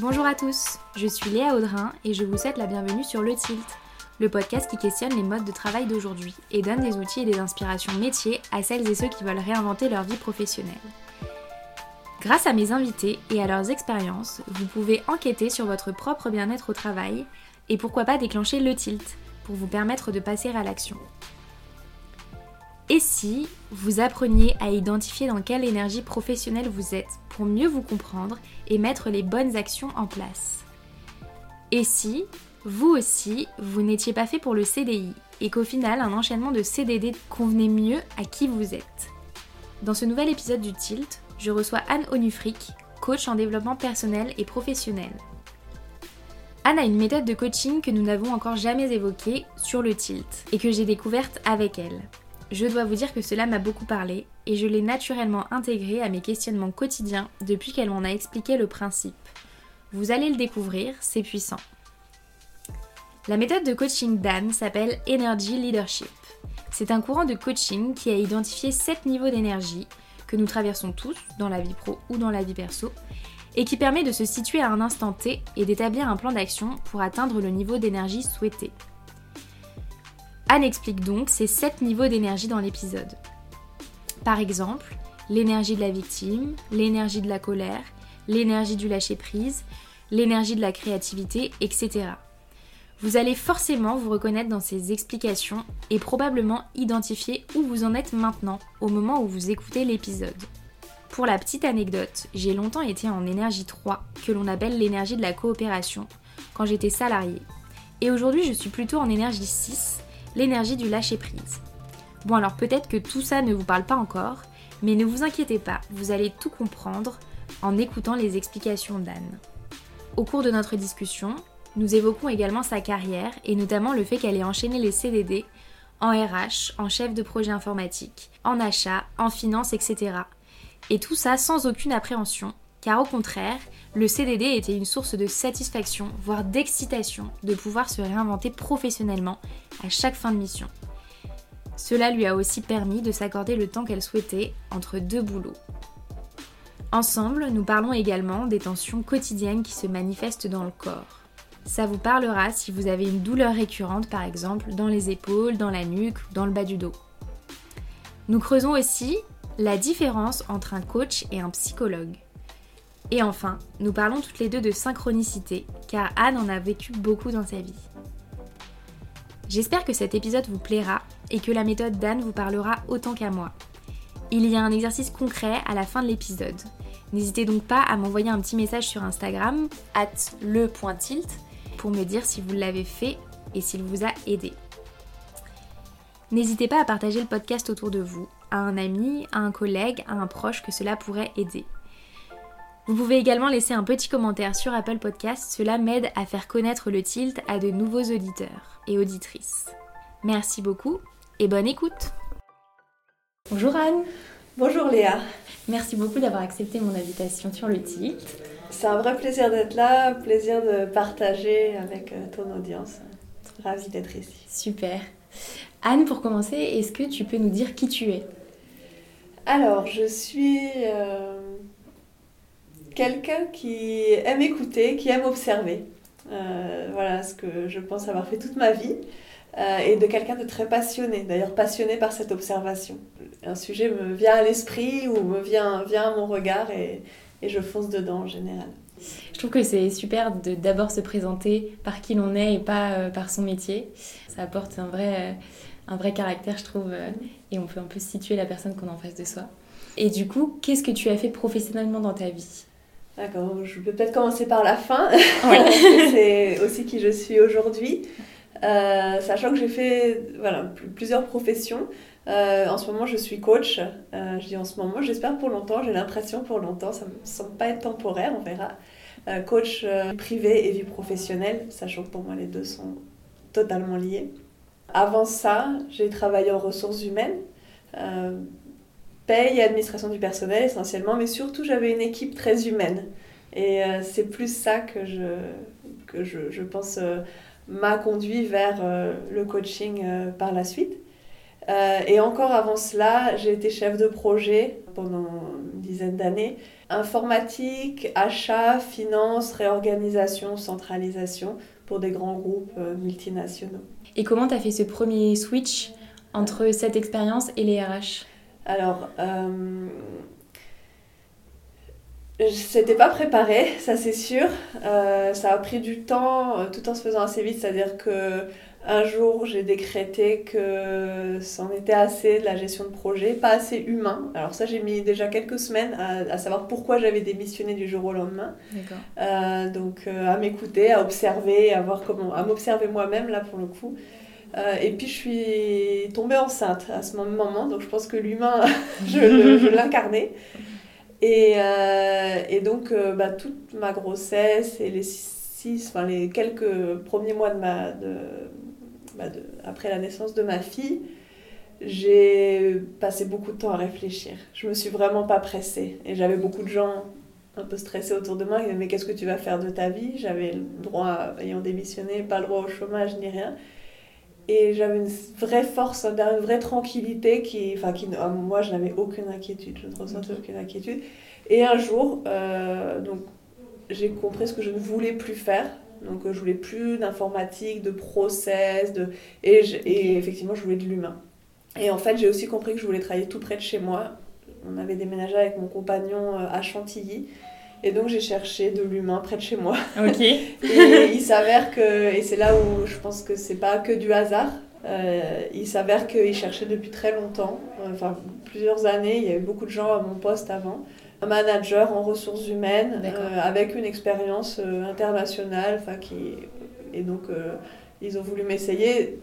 Bonjour à tous, je suis Léa Audrin et je vous souhaite la bienvenue sur Le Tilt, le podcast qui questionne les modes de travail d'aujourd'hui et donne des outils et des inspirations métiers à celles et ceux qui veulent réinventer leur vie professionnelle. Grâce à mes invités et à leurs expériences, vous pouvez enquêter sur votre propre bien-être au travail et pourquoi pas déclencher le tilt pour vous permettre de passer à l'action. Et si vous appreniez à identifier dans quelle énergie professionnelle vous êtes pour mieux vous comprendre et mettre les bonnes actions en place? Et si, vous aussi, vous n'étiez pas fait pour le CDI et qu'au final un enchaînement de CDD convenait mieux à qui vous êtes? Dans ce nouvel épisode du Tilt, je reçois Anne Onufric, coach en développement personnel et professionnel. Anne a une méthode de coaching que nous n'avons encore jamais évoquée sur le tilt et que j'ai découverte avec elle. Je dois vous dire que cela m'a beaucoup parlé et je l'ai naturellement intégré à mes questionnements quotidiens depuis qu'elle m'en a expliqué le principe. Vous allez le découvrir, c'est puissant. La méthode de coaching d'Anne s'appelle Energy Leadership. C'est un courant de coaching qui a identifié 7 niveaux d'énergie que nous traversons tous dans la vie pro ou dans la vie perso et qui permet de se situer à un instant T et d'établir un plan d'action pour atteindre le niveau d'énergie souhaité. Anne explique donc ces 7 niveaux d'énergie dans l'épisode. Par exemple, l'énergie de la victime, l'énergie de la colère, l'énergie du lâcher-prise, l'énergie de la créativité, etc. Vous allez forcément vous reconnaître dans ces explications et probablement identifier où vous en êtes maintenant au moment où vous écoutez l'épisode. Pour la petite anecdote, j'ai longtemps été en énergie 3, que l'on appelle l'énergie de la coopération, quand j'étais salariée. Et aujourd'hui, je suis plutôt en énergie 6, l'énergie du lâcher-prise. Bon alors peut-être que tout ça ne vous parle pas encore, mais ne vous inquiétez pas, vous allez tout comprendre en écoutant les explications d'Anne. Au cours de notre discussion, nous évoquons également sa carrière et notamment le fait qu'elle ait enchaîné les CDD en RH, en chef de projet informatique, en achat, en finance, etc. Et tout ça sans aucune appréhension, car au contraire, le CDD était une source de satisfaction, voire d'excitation, de pouvoir se réinventer professionnellement à chaque fin de mission. Cela lui a aussi permis de s'accorder le temps qu'elle souhaitait entre deux boulots. Ensemble, nous parlons également des tensions quotidiennes qui se manifestent dans le corps. Ça vous parlera si vous avez une douleur récurrente par exemple dans les épaules, dans la nuque ou dans le bas du dos. Nous creusons aussi la différence entre un coach et un psychologue. Et enfin, nous parlons toutes les deux de synchronicité, car Anne en a vécu beaucoup dans sa vie. J'espère que cet épisode vous plaira et que la méthode d'Anne vous parlera autant qu'à moi. Il y a un exercice concret à la fin de l'épisode. N'hésitez donc pas à m'envoyer un petit message sur Instagram, at le.tilt, pour me dire si vous l'avez fait et s'il vous a aidé. N'hésitez pas à partager le podcast autour de vous, à un ami, à un collègue, à un proche que cela pourrait aider. Vous pouvez également laisser un petit commentaire sur Apple Podcast, cela m'aide à faire connaître le tilt à de nouveaux auditeurs et auditrices. Merci beaucoup et bonne écoute Bonjour Anne Bonjour Léa Merci beaucoup d'avoir accepté mon invitation sur le tilt. C'est un vrai plaisir d'être là, plaisir de partager avec euh, ton audience. Ravie d'être ici. Super. Anne, pour commencer, est-ce que tu peux nous dire qui tu es? Alors, je suis euh, quelqu'un qui aime écouter, qui aime observer. Euh, voilà ce que je pense avoir fait toute ma vie. et de quelqu'un de très passionné, d'ailleurs passionné par cette observation. Un sujet me vient à l'esprit ou me vient, vient à mon regard et, et je fonce dedans en général. Je trouve que c'est super de d'abord se présenter par qui l'on est et pas euh, par son métier. Ça apporte un vrai, euh, un vrai caractère, je trouve, euh, et on peut un peu situer la personne qu'on a en face de soi. Et du coup, qu'est-ce que tu as fait professionnellement dans ta vie? D'accord, je peux peut-être commencer par la fin. c'est aussi qui je suis aujourd'hui. sachant que j'ai fait voilà, plusieurs professions. Euh, en ce moment, je suis coach. Euh, je dis en ce moment, j'espère pour longtemps, j'ai l'impression pour longtemps, ça ne me semble pas être temporaire, on verra. Euh, coach privé et vie professionnelle, sachant que pour moi, les deux sont totalement liés. Avant ça, j'ai travaillé en ressources humaines, paye et administration du personnel essentiellement, mais surtout, j'avais une équipe très humaine. Et c'est plus ça que je, que je, je pense m'a conduit vers le coaching par la suite. et encore avant cela, j'ai été chef de projet pendant une dizaine d'années. Informatique, achat, finance, réorganisation, centralisation pour des grands groupes multinationaux. Et comment tu as fait ce premier switch entre cette expérience et les RH Alors, euh, c'était pas préparé, ça c'est sûr. Euh, ça a pris du temps euh, tout en se faisant assez vite, c'est-à-dire que un jour j'ai décrété que c'en était assez de la gestion de projet, pas assez humain. Alors ça j'ai mis déjà quelques semaines à, savoir pourquoi j'avais démissionné du jour au lendemain. Euh, donc à m'écouter, à observer, à voir comment, à m'observer moi-même là pour le coup. Euh, et puis je suis tombée enceinte à ce moment, donc je pense que l'humain, je, l'incarnais. Et, euh, et, donc euh, bah, toute ma grossesse et les six, enfin les quelques premiers mois de ma, bah, de, après la naissance de ma fille, j'ai passé beaucoup de temps à réfléchir. Je me suis vraiment pas pressée. Et j'avais beaucoup de gens un peu stressés autour de moi qui disaient mais qu'est-ce que tu vas faire de ta vie? J'avais le droit, ayant démissionné, pas le droit au chômage ni rien. Et j'avais une vraie force, une vraie tranquillité qui, enfin, qui, ah, moi, je n'avais aucune inquiétude, je ne ressentais aucune inquiétude. Et un jour, euh, donc, j'ai compris ce que je ne voulais plus faire. Donc, je voulais plus d'informatique, de process, de... Et, et effectivement, je voulais de l'humain. Et en fait, j'ai aussi compris que je voulais travailler tout près de chez moi. On avait déménagé avec mon compagnon euh, à Chantilly. Et donc j'ai cherché de l'humain près de chez moi. Ok. et il s'avère que, et c'est là où je pense que c'est pas que du hasard, euh, il s'avère qu'il cherchait depuis très longtemps, enfin plusieurs années, il y avait beaucoup de gens à mon poste avant, un manager en ressources humaines euh, avec une expérience euh, internationale, enfin qui, et donc ils ont voulu m'essayer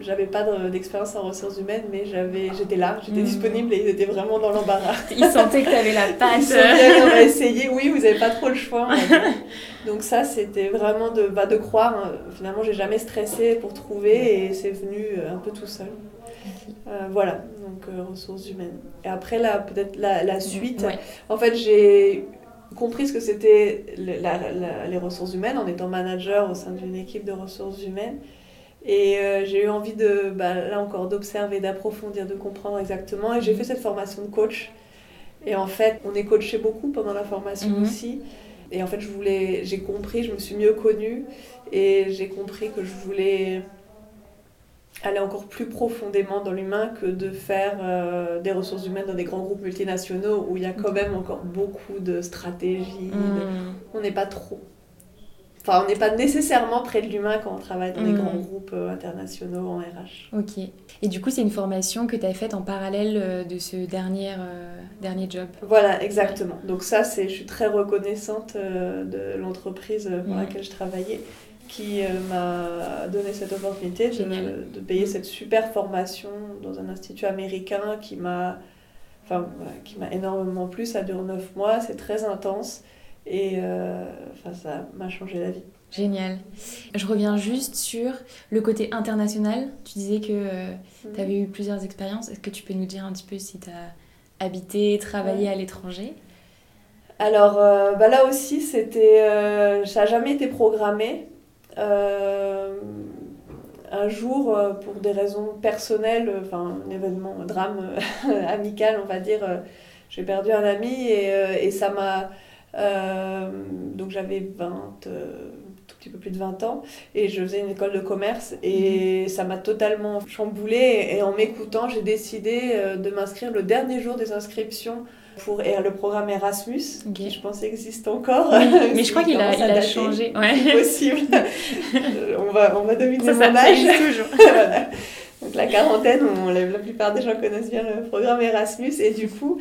j'avais pas d'expérience en ressources humaines, mais j'avais, j'étais là, j'étais hmm. disponible et ils étaient vraiment dans l'embarras. Ils sentaient que tu avais la patte. Ils sentaient on va essayer, oui, vous n'avez pas trop le choix. Donc ça, c'était vraiment de, bah, de croire. Hein. Finalement, j'ai jamais stressé pour trouver et c'est venu euh, un peu tout seul. Euh, voilà, donc euh, ressources humaines. Et après, là, peut-être la, la suite. En fait, j'ai compris ce que c'était les ressources humaines en étant manager au sein d'une équipe de ressources humaines. Et euh, j'ai eu envie de, bah, là encore, d'observer, d'approfondir, de comprendre exactement. Et j'ai fait cette formation de coach. Et en fait, on est coaché beaucoup pendant la formation mhm. aussi. Et en fait, je voulais, j'ai compris, je me suis mieux connue. Et j'ai compris que je voulais aller encore plus profondément dans l'humain que de faire euh, des ressources humaines dans des grands groupes multinationaux où il y a quand même encore beaucoup de stratégies. Mhm. On n'est pas trop Enfin, on n'est pas nécessairement près de l'humain quand on travaille dans des hmm. grands groupes euh, internationaux en RH. Ok. Et du coup, c'est une formation que tu as faite en parallèle euh, de ce dernier, euh, dernier job Voilà, exactement. Donc ça, c'est, je suis très reconnaissante de l'entreprise pour hmm. laquelle je travaillais qui m'a donné cette opportunité de, de, payer cette super formation dans un institut américain qui m'a, enfin, qui m'a énormément plu. Ça dure neuf mois, c'est très intense. Et euh, enfin, ça m'a changé la vie. Génial. Je reviens juste sur le côté international. Tu disais que euh, tu avais eu plusieurs expériences. Est-ce que tu peux nous dire un petit peu si tu as habité, travaillé à l'étranger? Alors euh, bah là aussi, c'était, ça n'a jamais été programmé. un jour, pour des raisons personnelles, enfin un événement, un drame amical, on va dire, j'ai perdu un ami et, et ça m'a euh, donc j'avais 20, euh, tout petit peu plus de 20 ans et je faisais une école de commerce et mhm. ça m'a totalement chamboulé et, en m'écoutant j'ai décidé euh, de m'inscrire le dernier jour des inscriptions pour le programme Erasmus qui je pense existe encore. Mais je crois qu'il a, a changé ouais. possible. On va on va deviner ça, mon âge. toujours. Donc la quarantaine on, la plupart des gens connaissent bien le programme Erasmus et du coup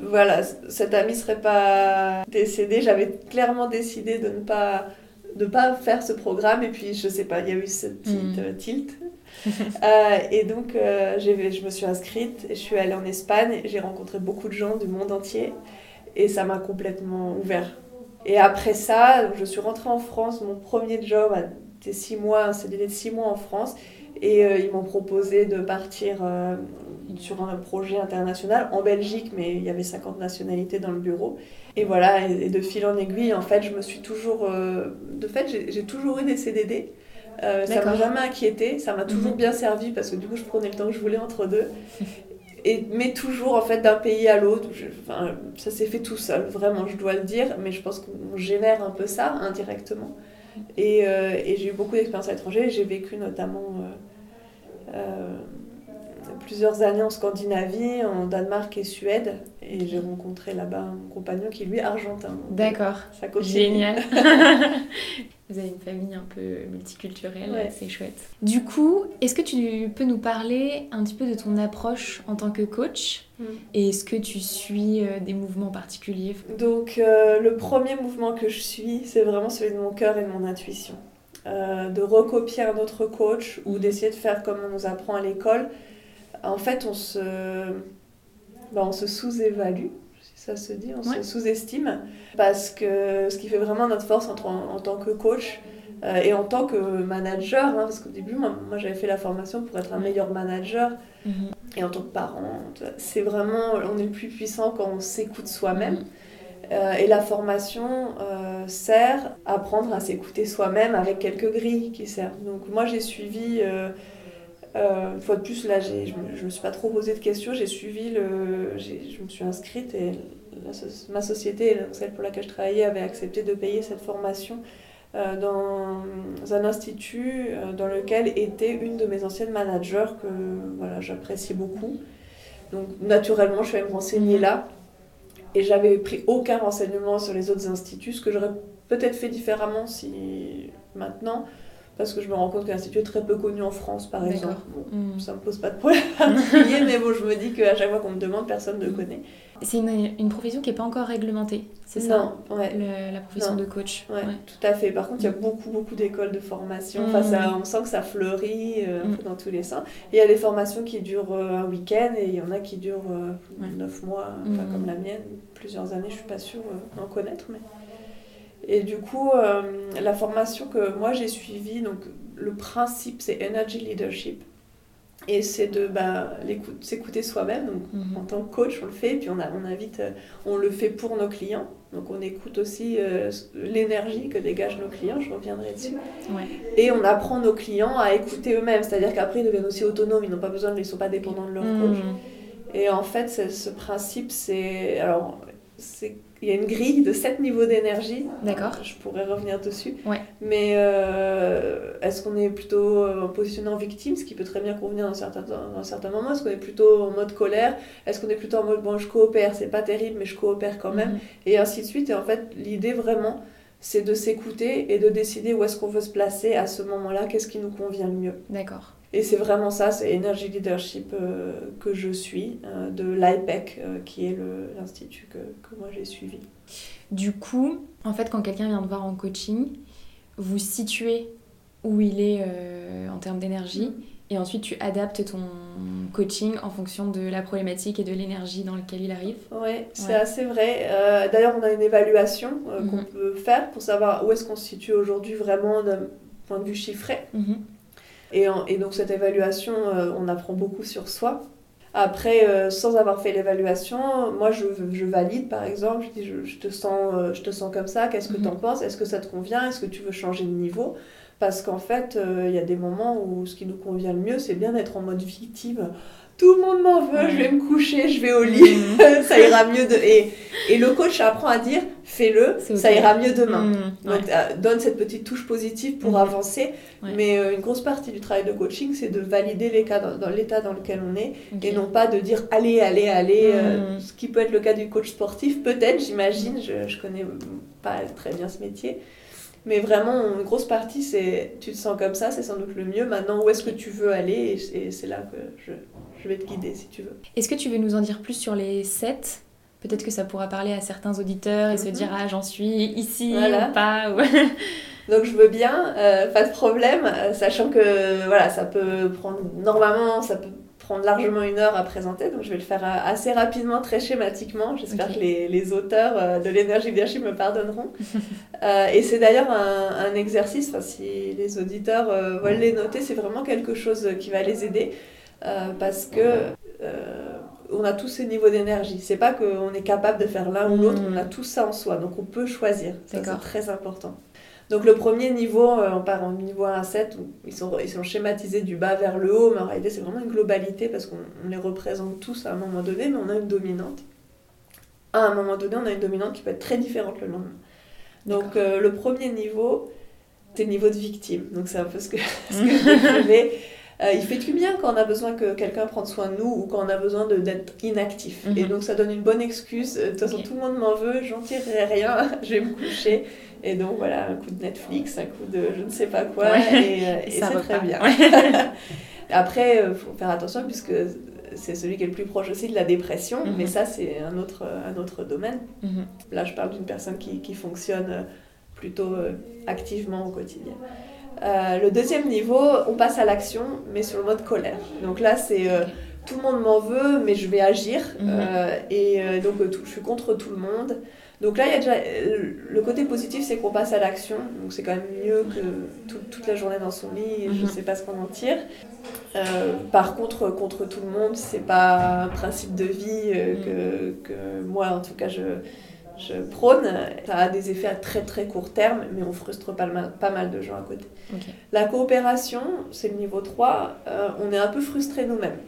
voilà, cet ami serait pas décédé. J'avais clairement décidé de ne pas, de pas faire ce programme. Et puis, je sais pas, il y a eu ce petit mm. euh, tilt. Euh, et donc, euh, je me suis inscrite. Et je suis allée en Espagne. J'ai rencontré beaucoup de gens du monde entier. Et ça m'a complètement ouvert. Et après ça, je suis rentrée en France. Mon premier job, c'était six mois, un CDD de six mois en France. Et ils m'ont proposé de partir sur un projet international en Belgique, mais il y avait 50 nationalités dans le bureau. Et voilà, et de fil en aiguille, en fait, je me suis toujours. Euh, de fait, j'ai toujours eu des CDD. Euh, ça m'a jamais inquiété, ça m'a toujours mhm. bien servi parce que du coup je prenais le temps que je voulais entre deux. Et, mais toujours en fait d'un pays à l'autre, enfin, ça s'est fait tout seul, vraiment je dois le dire, mais je pense qu'on génère un peu ça indirectement. Et, euh, et j'ai eu beaucoup d'expériences à l'étranger, j'ai vécu notamment euh, plusieurs années en Scandinavie, en Danemark et Suède. Et j'ai rencontré là-bas un compagnon qui, lui, est argentin. D'accord. Génial. Vous avez une famille un peu multiculturelle, c'est chouette. Du coup, est-ce que tu peux nous parler un petit peu de ton approche en tant que coach mm. Et est-ce que tu suis euh, des mouvements particuliers? Donc, euh, le premier mouvement que je suis, c'est vraiment celui de mon cœur et de mon intuition. Euh, de recopier un autre coach ou d'essayer de faire comme on nous apprend à l'école. En fait, on se, bah, on se sous-évalue, si ça se dit, on se sous-estime, parce que ce qui fait vraiment notre force en, en tant que coach euh, et en tant que manager, hein, parce qu'au début, moi, j'avais fait la formation pour être un meilleur manager, mhm. et en tant que parent, c'est vraiment, on est le plus puissant quand on s'écoute soi-même. Mhm. Euh, et la formation euh, sert à apprendre à s'écouter soi-même avec quelques grilles qui servent. Donc moi j'ai suivi euh, une fois de plus, là, je ne me suis pas trop posé de questions. J'ai suivi le. Je me suis inscrite et ma société, celle pour laquelle je travaillais, avait accepté de payer cette formation euh, dans un institut dans lequel était une de mes anciennes managers que voilà, j'appréciais beaucoup. Donc, naturellement, je suis allée me renseigner là. Et j'avais pris aucun renseignement sur les autres instituts, ce que j'aurais peut-être fait différemment si maintenant parce que je me rends compte que l'Institut est très peu connu en France, par exemple. Bon, ne Ça me pose pas de problème particulier, mais bon, je me dis qu'à chaque fois qu'on me demande, personne ne le connaît. C'est une, une, profession qui n'est pas encore réglementée, c'est ça? Non, ouais. la profession de coach. Ouais, tout à fait. Par contre, il y a beaucoup, beaucoup d'écoles de formation. Enfin, ça, on sent que ça fleurit euh, peu dans tous les sens. il y a des formations qui durent euh, un week-end et il y en a qui durent euh, neuf mois, comme la mienne, plusieurs années, je suis pas sûre d'en connaître, mais... Et du coup, euh, la formation que moi j'ai suivie, donc le principe c'est Energy Leadership. Et c'est de bah, s'écouter soi-même. Donc mhm. en tant que coach, on le fait. Puis on, a, on invite, euh, on le fait pour nos clients. Donc on écoute aussi euh, l'énergie que dégagent nos clients. Je reviendrai dessus. Et on apprend nos clients à écouter eux-mêmes. C'est-à-dire qu'après ils deviennent aussi autonomes. Ils n'ont pas besoin, ils ne sont pas dépendants de leur mhm. coach. Et en fait, ce principe, c'est alors c'est il y a une grille de 7 niveaux d'énergie. D'accord. Je pourrais revenir dessus. Ouais. Mais euh, est-ce qu'on est plutôt euh, positionné en victime, ce qui peut très bien convenir dans certains, dans certains moments? Est-ce qu'on est plutôt en mode colère? Est-ce qu'on est plutôt en mode bon, je coopère, c'est pas terrible, mais je coopère quand même? Mhm. Et ainsi de suite. Et en fait, l'idée vraiment, c'est de s'écouter et de décider où est-ce qu'on veut se placer à ce moment-là, qu'est-ce qui nous convient le mieux? D'accord. Et c'est vraiment ça, c'est Energy Leadership euh, que je suis, euh, de l'IPEC, euh, qui est l'institut que, que, moi j'ai suivi. Du coup, en fait, quand quelqu'un vient te voir en coaching, vous situez où il est en termes d'énergie, et ensuite tu adaptes ton coaching en fonction de la problématique et de l'énergie dans laquelle il arrive. Ouais, c'est assez vrai. D'ailleurs, on a une évaluation qu'on mhm. peut faire pour savoir où est-ce qu'on se situe aujourd'hui vraiment d'un point de vue chiffré. Mhm. Et, et, donc cette évaluation, euh, on apprend beaucoup sur soi. Après, euh, sans avoir fait l'évaluation, moi je, je, valide par exemple, je dis je, te, sens, euh, je te sens comme ça, qu'est-ce que mhm. tu en penses? Est-ce que ça te convient? Est-ce que tu veux changer de niveau? Parce qu'en fait, il y a des moments où ce qui nous convient le mieux, c'est bien d'être en mode victime tout le monde m'en veut, je vais me coucher, je vais au lit, mhm. ça ira mieux. De... Et, et le coach apprend à dire fais-le, ça ira mieux demain. Mhm. Donc euh, donne cette petite touche positive pour mhm. avancer. Mais euh, une grosse partie du travail de coaching, c'est de valider les cas dans, l'état dans lequel on est et non pas de dire allez, allez, allez. Euh, ce qui peut être le cas du coach sportif, peut-être, j'imagine, je, je connais pas très bien ce métier. Mais vraiment, une grosse partie, c'est tu te sens comme ça, c'est sans doute le mieux. Maintenant, où est-ce que tu veux aller Et, c'est là que je, je, vais te guider si tu veux. Est-ce que tu veux nous en dire plus sur les 7 Peut-être que ça pourra parler à certains auditeurs et se mhm. dire Ah, j'en suis ici ou pas. Donc je veux bien, euh, pas de problème, euh, sachant que voilà, ça peut prendre normalement, ça peut prendre largement une heure à présenter, donc je vais le faire assez rapidement, très schématiquement. J'espère que les, les, auteurs euh, de l'énergie leadership me pardonneront. euh, et c'est d'ailleurs un, un, exercice, si les auditeurs euh, veulent les noter, c'est vraiment quelque chose qui va les aider parce que on a tous ces niveaux d'énergie. C'est pas qu'on est capable de faire l'un ou l'autre, on a tout ça en soi, donc on peut choisir. c'est très important. Donc le premier niveau, euh, on part en niveau 1 à 7, où ils sont, ils sont schématisés du bas vers le haut, mais en réalité c'est vraiment une globalité parce qu'on les représente tous à un moment donné, mais on a une dominante. À un moment donné, on a une dominante qui peut être très différente le lendemain. Donc euh, le premier niveau, c'est le niveau de victime. Donc c'est un peu ce que, ce que je euh, il fait du bien quand on a besoin que quelqu'un prenne soin de nous ou quand on a besoin d'être inactif. Et mhm. donc ça donne une bonne excuse. De toute façon, tout le monde m'en veut, j'en tirerai rien, je vais me coucher. Et donc voilà, un coup de Netflix, un coup de je ne sais pas quoi, et, euh, c'est très bien. Après, il euh, faut faire attention puisque c'est celui qui est le plus proche aussi de la dépression, mhm. mais ça c'est un autre, un autre domaine. Mhm. Là, je parle d'une personne qui, qui fonctionne plutôt activement au quotidien. Euh, le deuxième niveau, on passe à l'action, mais sur le mode colère. Donc là, c'est euh, tout le monde m'en veut, mais je vais agir. Mhm. Euh, et donc, je suis contre tout le monde. Donc là, il y a déjà le côté positif, c'est qu'on passe à l'action. Donc c'est quand même mieux que toute la journée dans son lit et je ne mhm. sais pas ce qu'on en tire. par contre, contre tout le monde, c'est pas un principe de vie mhm. que, que, moi, en tout cas, je, je prône, ça a des effets à très très court terme, mais on frustre pas mal, pas mal de gens à côté. La coopération, c'est le niveau 3, euh, on est un peu frustré nous-mêmes.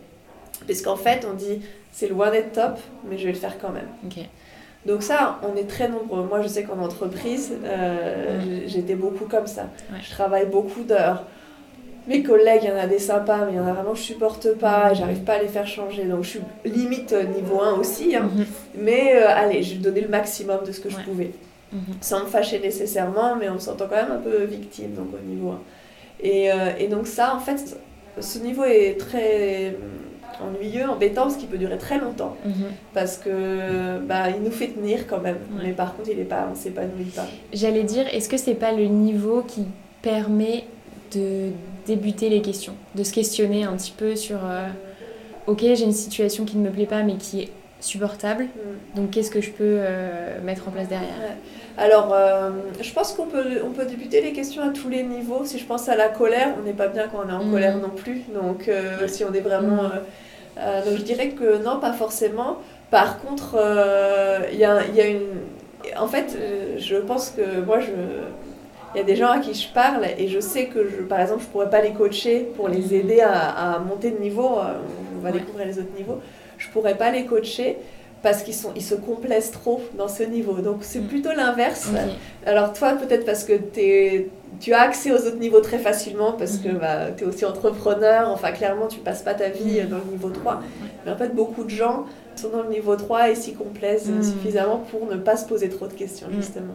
Parce qu'en fait, on dit, c'est loin d'être top, mais je vais le faire quand même. Donc ça, on est très nombreux. Moi, je sais qu'en entreprise, euh, j'étais beaucoup comme ça. Je travaille beaucoup d'heures mes collègues, il y en a des sympas, mais il y en a vraiment que je supporte pas, j'arrive pas à les faire changer. Donc je suis limite euh, niveau 1 aussi. Hein. Mhm. Mais euh, allez, j'ai donné le maximum de ce que je pouvais. Mhm. Sans me fâcher nécessairement, mais on se sentant quand même un peu victime donc, au niveau 1. Et, euh, et donc ça, en fait, ce niveau est très ennuyeux, embêtant, parce qu'il peut durer très longtemps. Mhm. Parce que bah, il nous fait tenir quand même. Mais par contre, il est pas, on s'épanouit pas. J'allais dire, est-ce que c'est pas le niveau qui permet de débuter les questions, de se questionner un petit peu sur euh, ok j'ai une situation qui ne me plaît pas mais qui est supportable, mm. donc qu'est-ce que je peux euh, mettre en place derrière? Alors euh, je pense qu'on peut, on peut débuter les questions à tous les niveaux. Si je pense à la colère, on n'est pas bien quand on est en mm. colère non plus, donc si on est vraiment... Mm. donc je dirais que non, pas forcément. Par contre, il y a, y, a, une... En fait, je pense que moi, je il y a des gens à qui je parle et je sais que, je, par exemple, je ne pourrais pas les coacher pour les mhm. aider à, monter de niveau. Euh, on va découvrir les autres niveaux. Je ne pourrais pas les coacher parce qu'ils ils se complaisent trop dans ce niveau. Donc c'est mhm. plutôt l'inverse. Alors toi, peut-être parce que es, tu as accès aux autres niveaux très facilement, parce que mhm. bah, tu es aussi entrepreneur. Enfin, clairement, tu passes pas ta vie dans le niveau 3. Mais en fait, beaucoup de gens sont dans le niveau 3 et s'y complaisent suffisamment pour ne pas se poser trop de questions, justement.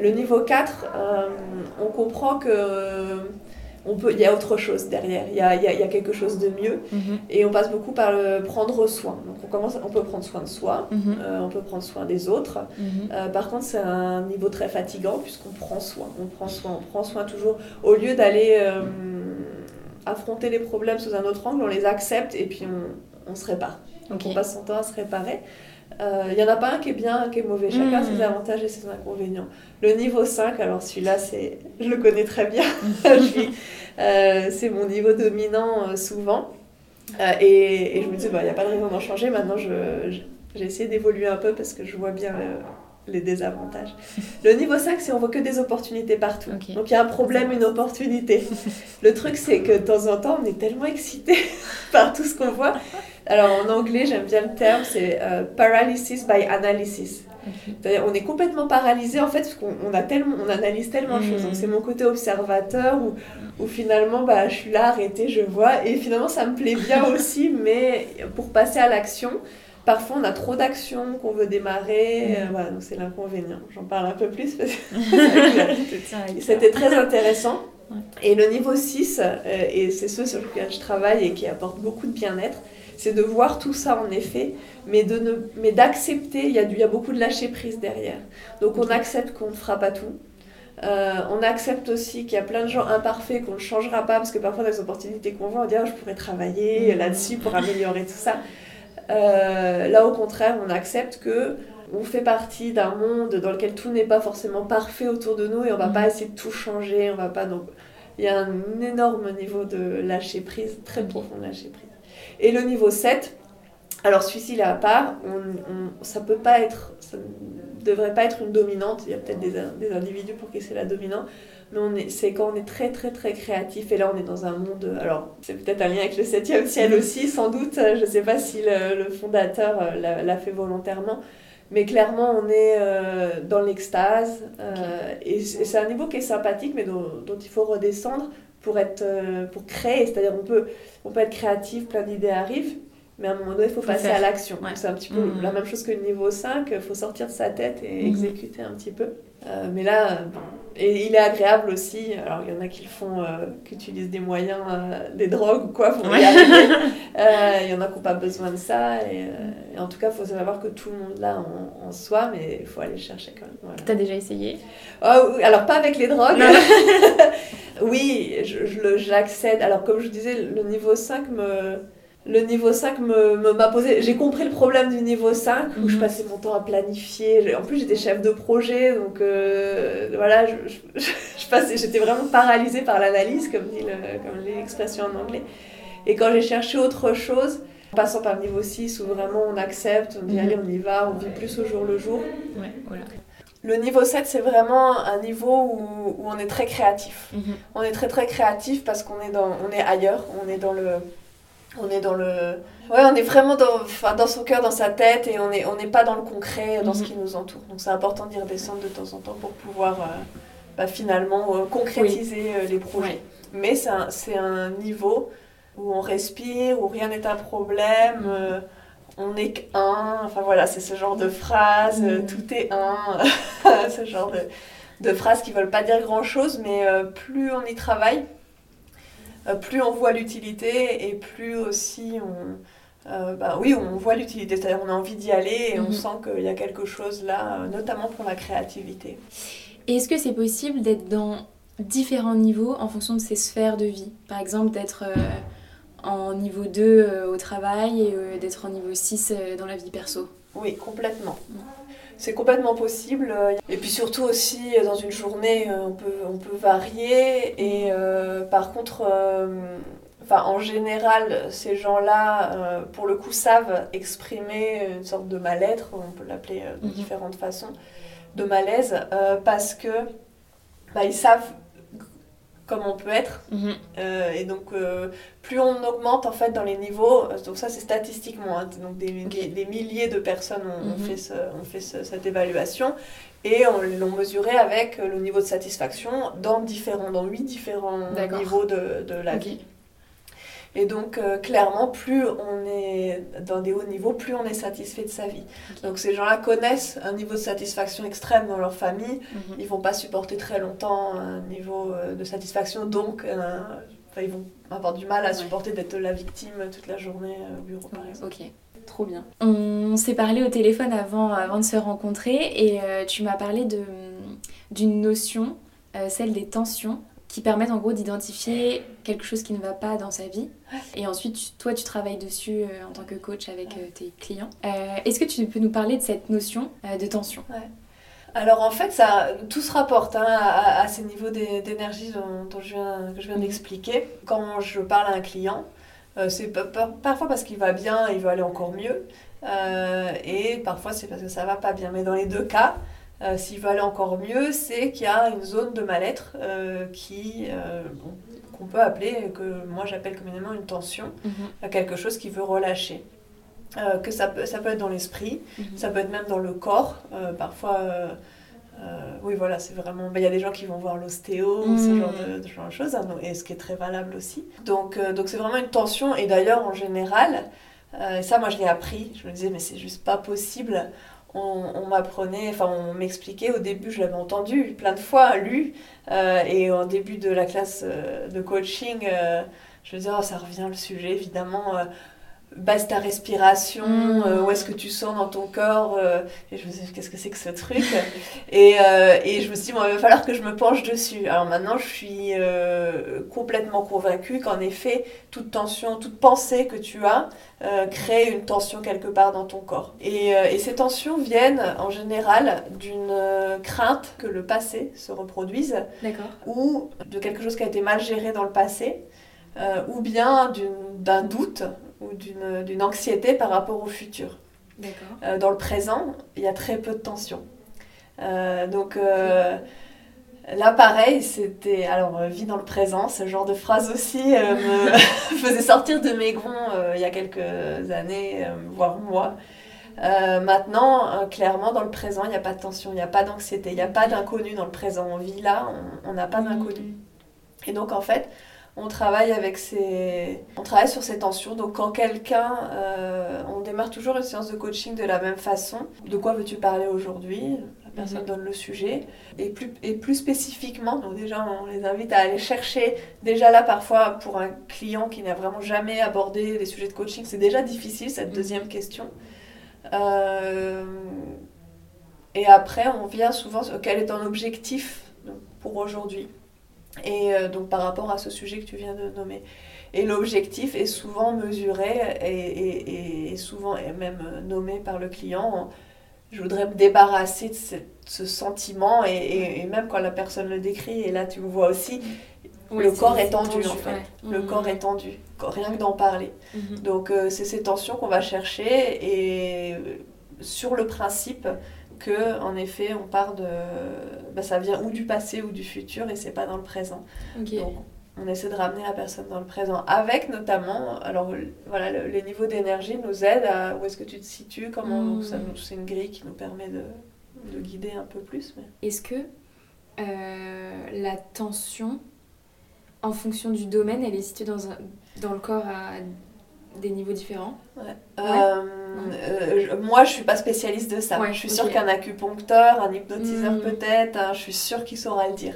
Le niveau 4, euh, on comprend que on peut, il y a autre chose derrière, il y a, il y a, quelque chose de mieux. Mhm. Et on passe beaucoup par le prendre soin. Donc on, commence, on peut prendre soin de soi, mhm. euh, on peut prendre soin des autres. Mhm. Euh, par contre, c'est un niveau très fatigant puisqu'on prend soin. On prend soin, on prend soin toujours. Au lieu d'aller affronter les problèmes sous un autre angle, on les accepte et puis on, on se répare. Donc on passe son temps à se réparer. Il euh, n'y en a pas un qui est bien, un qui est mauvais. Chacun a ses hmm. avantages et ses inconvénients. Le niveau 5, alors celui-là, c'est, je le connais très bien. euh, c'est mon niveau dominant euh, souvent. Et, et, je me dis, il bah, n'y a pas de raison d'en changer. Maintenant, je, j'ai essayé d'évoluer un peu parce que je vois bien les désavantages. Le niveau 5, c'est on voit que des opportunités partout. Donc il y a un problème, une opportunité. Le truc, c'est que de temps en temps, on est tellement excité par tout ce qu'on voit. Alors en anglais, j'aime bien le terme, c'est euh, paralysis by analysis. C'est-à-dire, on est complètement paralysé en fait parce qu'on a tellement, on analyse tellement de choses. Donc mm. c'est mon côté observateur où, où finalement, bah, je suis là arrêtée, je vois et finalement ça me plaît bien aussi, mais pour passer à l'action, Parfois, on a trop d'actions qu'on veut démarrer. Euh, voilà, donc c'est l'inconvénient. J'en parle un peu plus parce que c'était très intéressant. Et le niveau 6, euh, et c'est ce sur lequel je travaille et qui apporte beaucoup de bien-être, c'est de voir tout ça en effet, mais de ne, mais d'accepter. Il y a il y a beaucoup de lâcher prise derrière. Donc on accepte qu'on ne fera pas tout. Euh, on accepte aussi qu'il y a plein de gens imparfaits qu'on ne changera pas parce que parfois dans les opportunités qu'on voit on dit ah, je pourrais travailler mmh. là-dessus pour améliorer tout ça. Euh, là, au contraire, on accepte que on fait partie d'un monde dans lequel tout n'est pas forcément parfait autour de nous et on va pas mm. essayer de tout changer. On va pas donc il y a un énorme niveau de lâcher prise, très profond lâcher prise. Et le niveau 7, alors celui-ci là à part, on, on, ça peut pas être, devrait pas être une dominante. Il y a peut-être des, des, individus pour qui c'est la dominante. Mais c'est quand on est très très très créatif. Et là, on est dans un monde. Alors, c'est peut-être un lien avec le septième ciel aussi, sans doute. Je ne sais pas si le, fondateur euh, l'a fait volontairement. Mais clairement, on est euh, dans l'extase. Euh, et c'est un niveau qui est sympathique, mais dont, dont il faut redescendre pour, être, pour créer. C'est-à-dire, on peut, on peut être créatif, plein d'idées arrivent mais à un moment donné, il faut, passer à l'action. C'est un petit peu mmh. la même chose que le niveau 5, il faut sortir de sa tête et mmh. exécuter un petit peu. Euh, mais là, et il est agréable aussi. Alors, il y en a qui le font, euh, qui utilisent des moyens, euh, des drogues ou quoi, pour y arriver. Il y en a qui n'ont pas besoin de ça. Et, en tout cas, il faut savoir que tout le monde l'a en, soi, mais il faut aller chercher quand même. Voilà. Tu as déjà essayé? Oh, Alors, pas avec les drogues. oui, j'accède. Alors, comme je disais, le niveau 5 me le niveau 5 me, m'a posé. J'ai compris le problème du niveau 5 où je mhm. passais mon temps à planifier. En plus, j'étais chef de projet, donc euh, voilà, je, passais, j'étais vraiment paralysée par l'analyse, comme dit comme l'expression en anglais. Et quand j'ai cherché autre chose, en passant par le niveau 6 où vraiment on accepte, on dit mhm. allez, on y va, on vit plus au jour le jour. Le niveau 7, c'est vraiment un niveau où, où, on est très créatif. Mhm. On est très très créatif parce qu'on est, dans, on est ailleurs, on est dans le on est dans le ouais on est vraiment dans, dans son cœur dans sa tête et on n'est on n'est pas dans le concret dans ce mhm. qui nous entoure donc c'est important d'y redescendre de temps en temps pour pouvoir euh, bah, finalement euh, concrétiser euh, les projets mais c'est un, un, niveau où on respire où rien n'est un problème. On n'est qu'un enfin voilà c'est ce genre de phrase mhm. tout est un ce genre de, de phrases qui veulent pas dire grand chose mais plus on y travaille euh, plus on voit l'utilité et plus aussi on, euh, bah oui, on voit l'utilité, c'est-à-dire on a envie d'y aller et on mhm. sent qu'il y a quelque chose là, euh, notamment pour la créativité. est-ce que c'est possible d'être dans différents niveaux en fonction de ses sphères de vie? Par exemple, d'être en niveau 2 au travail et d'être en niveau 6 dans la vie perso Oui, complètement. C'est complètement possible. Et puis surtout aussi, dans une journée, euh, on peut, on peut varier. Et euh, par contre, euh, enfin, en général, ces gens-là, pour le coup, savent exprimer une sorte de mal-être, on peut l'appeler de mhm. différentes façons, de malaise, parce que bah, ils savent comme on peut être. Mhm. Euh, et donc, euh, plus on augmente en fait dans les niveaux, euh, donc ça c'est statistiquement, hein, donc des, des, milliers de personnes ont, mhm. fait, ce, ont fait cette évaluation et on l'ont mesuré avec le niveau de satisfaction dans, différents, dans 8 différents niveaux de, de la vie. Et donc, euh, clairement, plus on est dans des hauts niveaux, plus on est satisfait de sa vie. Donc, ces gens-là connaissent un niveau de satisfaction extrême dans leur famille. Mhm. Ils vont pas supporter très longtemps un niveau euh, de satisfaction. Donc, euh, ils vont avoir du mal à supporter d'être la victime toute la journée au bureau, par exemple. Ok. Trop bien. On s'est parlé au téléphone avant, avant de se rencontrer et tu m'as parlé d'une notion, celle des tensions qui permettent en gros d'identifier quelque chose qui ne va pas dans sa vie. Et ensuite, toi, tu travailles dessus euh, en tant que coach avec euh, tes clients. Euh, est-ce que tu peux nous parler de cette notion de tension? Alors en fait, ça, tout se rapporte hein, à, ces niveaux d'énergie dont, je viens, que je viens mhm. d'expliquer. Quand je parle à un client, c'est parfois parce qu'il va bien, il veut aller encore mieux. et parfois c'est parce que ça va pas bien. Mais dans les deux cas, euh, s'il veut aller encore mieux, c'est qu'il y a une zone de mal-être euh, qui euh, qu'on peut appeler, que moi j'appelle communément une tension, mhm. quelque chose qui veut relâcher. que ça peut, ça peut être dans l'esprit, mhm. ça peut être même dans le corps. parfois, oui, voilà, c'est vraiment. Ben, il y a des gens qui vont voir l'ostéo, ce mhm. genre de, genre de choses, hein, et ce qui est très valable aussi. Donc, donc c'est vraiment une tension, et d'ailleurs, en général, ça, moi je l'ai appris, je me disais, mais c'est juste pas possible on, m'apprenait, enfin on m'expliquait. Au début, je l'avais entendu plein de fois, lu, euh, et au début de la classe euh, de coaching, euh, je me disais, oh, ça revient le sujet, évidemment, baisse ta respiration, mm. euh, où est-ce que tu sens dans ton corps, euh, et je me suis dit, qu'est-ce que c'est que ce truc et, euh, et, je me suis dit, bon, il va falloir que je me penche dessus. Alors maintenant, je suis complètement convaincue qu'en effet, toute tension, toute pensée que tu as crée une tension quelque part dans ton corps. Et, et ces tensions viennent en général d'une crainte que le passé se reproduise, ou de quelque chose qui a été mal géré dans le passé, ou bien d'un doute ou d'une anxiété par rapport au futur. Euh, dans le présent, il y a très peu de tension. donc là, pareil, c'était. Alors, vie dans le présent, ce genre de phrase aussi me faisait sortir de mes gonds il y a quelques années, voire mois. maintenant, clairement, dans le présent, il n'y a pas de tension, il n'y a pas d'anxiété, il n'y a pas d'inconnu dans le présent. On vit là, on n'a pas d'inconnu. Et donc, en fait, on travaille avec ces... on travaille sur ces tensions. Donc quand quelqu'un, euh, on démarre toujours une séance de coaching de la même façon. De quoi veux-tu parler aujourd'hui? La personne mhm. donne le sujet. Et plus, et plus spécifiquement, donc déjà on les invite à aller chercher, déjà là parfois pour un client qui n'a vraiment jamais abordé les sujets de coaching, c'est déjà difficile cette mhm. deuxième question. Euh, et après on vient souvent sur quel est ton objectif pour aujourd'hui? Et euh, donc par rapport à ce sujet que tu viens de nommer. Et l'objectif est souvent mesuré et, et, souvent et même nommé par le client. Je voudrais me débarrasser de ce, sentiment et, même quand la personne le décrit, et là tu le vois aussi, le corps est tendu, en fait. Le corps est tendu, rien que d'en parler. Mmh. Donc euh, c'est ces tensions qu'on va chercher et euh, sur le principe, que en effet on part de bah, ça vient ou du passé ou du futur et c'est pas dans le présent. Donc on essaie de ramener la personne dans le présent avec notamment alors voilà les niveaux d'énergie nous aident à où est-ce que tu te situes comment hmm. c'est une grille qui nous permet de, de guider un peu plus mais... est-ce que euh, la tension en fonction du domaine elle est située dans, un, dans le corps à des niveaux différents euh, euh, moi, je suis pas spécialiste de ça. je suis sûre qu'un acupuncteur, un hypnotiseur hmm. peut-être, hein, je suis sûre qu'il saura le dire.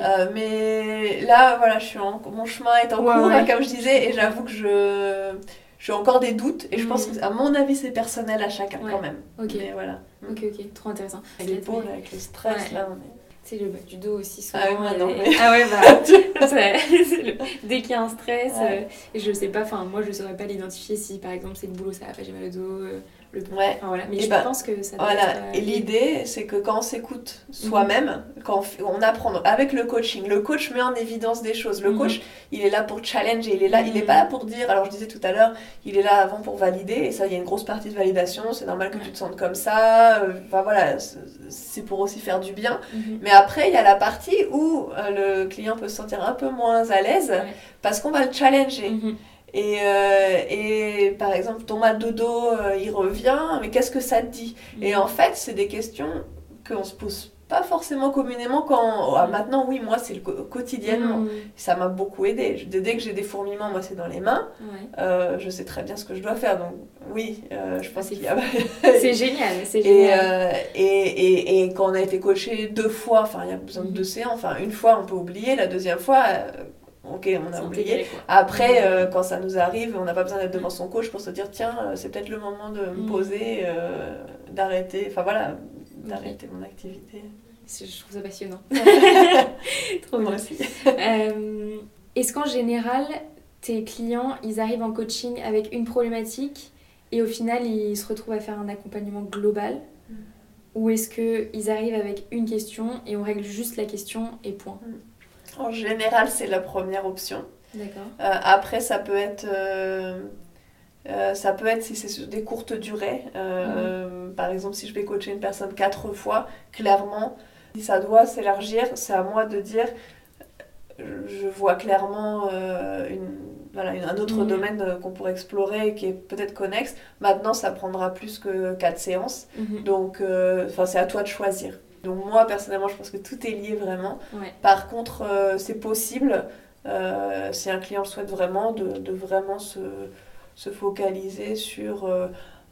Euh, mais là, voilà, je suis en, mon chemin est en cours, hein, comme je disais, et j'avoue que je j'ai encore des doutes et je pense hmm. que à mon avis c'est personnel à chacun quand même. Ok. voilà. Ok ok, trop intéressant. Avec l'épaule, avec le stress là, on est c'est le bas du dos aussi souvent. Ah, oui, non, ah ouais, bah, dès qu'il y a un stress, euh, et je sais pas, enfin, moi je saurais pas l'identifier si par exemple c'est le boulot, ça va pas, j'ai mal au dos, euh, le ouais. voilà. Mais je bah, pense que ça Voilà, euh, et l'idée c'est que quand on s'écoute soi-même, mhm. quand on, apprend, avec le coaching, le coach met en évidence des choses. Le mhm. coach, il est là pour challenger, il est là, il est pas là pour dire, alors je disais tout à l'heure, il est là avant pour valider, et ça, il y a une grosse partie de validation, c'est normal que tu te sentes comme ça, enfin voilà, c'est pour aussi faire du bien. Mhm. Mais après, il y a la partie où le client peut se sentir un peu moins à l'aise parce qu'on va le challenger. Et, euh, et, par exemple, de dos, euh, il revient, mais qu'est-ce que ça te dit? Et en fait, c'est des questions qu'on se pose pas forcément communément quand ah, maintenant oui moi c'est le quotidiennement. Mm. ça m'a beaucoup aidé. Dès que j'ai des fourmillements moi c'est dans les mains. Euh, je sais très bien ce que je dois faire. Donc oui je pense qu'il y a c'est génial c'est génial. et, et, et, quand on a été coaché deux fois enfin il y a besoin de deux mm. séances enfin une fois on peut oublier la deuxième fois ok, on a oublié. Après, euh, quand ça nous arrive, on n'a pas besoin d'être devant son coach pour se dire, tiens, euh, c'est peut-être le moment de me mm. poser, euh, d'arrêter, enfin voilà, d'arrêter mon activité. Je trouve ça passionnant. Trop bien. aussi. Est-ce qu'en général, tes clients, ils arrivent en coaching avec une problématique et au final, ils se retrouvent à faire un accompagnement global? Mm. Ou est-ce qu'ils arrivent avec une question et on règle juste la question et point? Mm. En général, c'est la première option. D'accord. Euh, après, ça peut être. Euh, euh, ça peut être si c'est sur des courtes durées. Mhm. Par exemple, si je vais coacher une personne quatre fois, clairement, si ça doit s'élargir, c'est à moi de dire je vois clairement une, voilà, un autre mhm. domaine qu'on pourrait explorer qui est peut-être connexe. Maintenant, ça prendra plus que quatre séances. Mhm. Donc, c'est à toi de choisir. Donc moi, personnellement, je pense que tout est lié vraiment. Par contre, euh, c'est possible, euh, si un client le souhaite vraiment, de, de vraiment se, se, focaliser sur euh,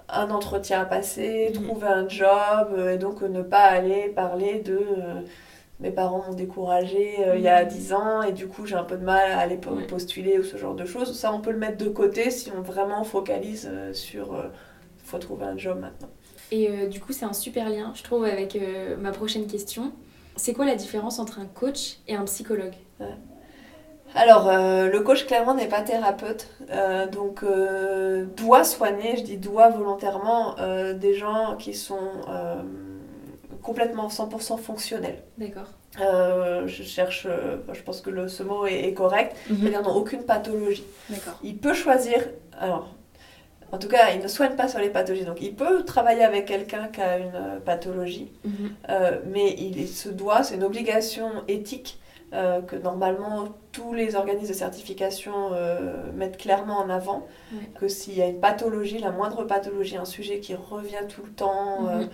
un entretien à passer, mhm. trouver un job, et donc ne pas aller parler de mes parents m'ont découragé il y a 10 mhm. ans et du coup j'ai un peu de mal à aller postuler ou ce genre de choses. Ça, on peut le mettre de côté si on vraiment focalise sur il faut trouver un job maintenant. Et euh, du coup, c'est un super lien, je trouve, avec euh, ma prochaine question. C'est quoi la différence entre un coach et un psychologue? Alors, euh, le coach, clairement, n'est pas thérapeute. donc, doit soigner, je dis doit volontairement, des gens qui sont complètement 100% fonctionnels. D'accord. je cherche, je pense que le, ce mot est, correct, mm -hmm. c'est-à-dire n'ont aucune pathologie. D'accord. Il peut choisir, alors en tout cas, il ne soigne pas sur les pathologies. Donc, il peut travailler avec quelqu'un qui a une pathologie, Mhm. euh, mais il se doit, c'est une obligation éthique euh, que normalement tous les organismes de certification euh, mettent clairement en avant, que s'il y a une pathologie, la moindre pathologie, un sujet qui revient tout le temps, euh, Mhm.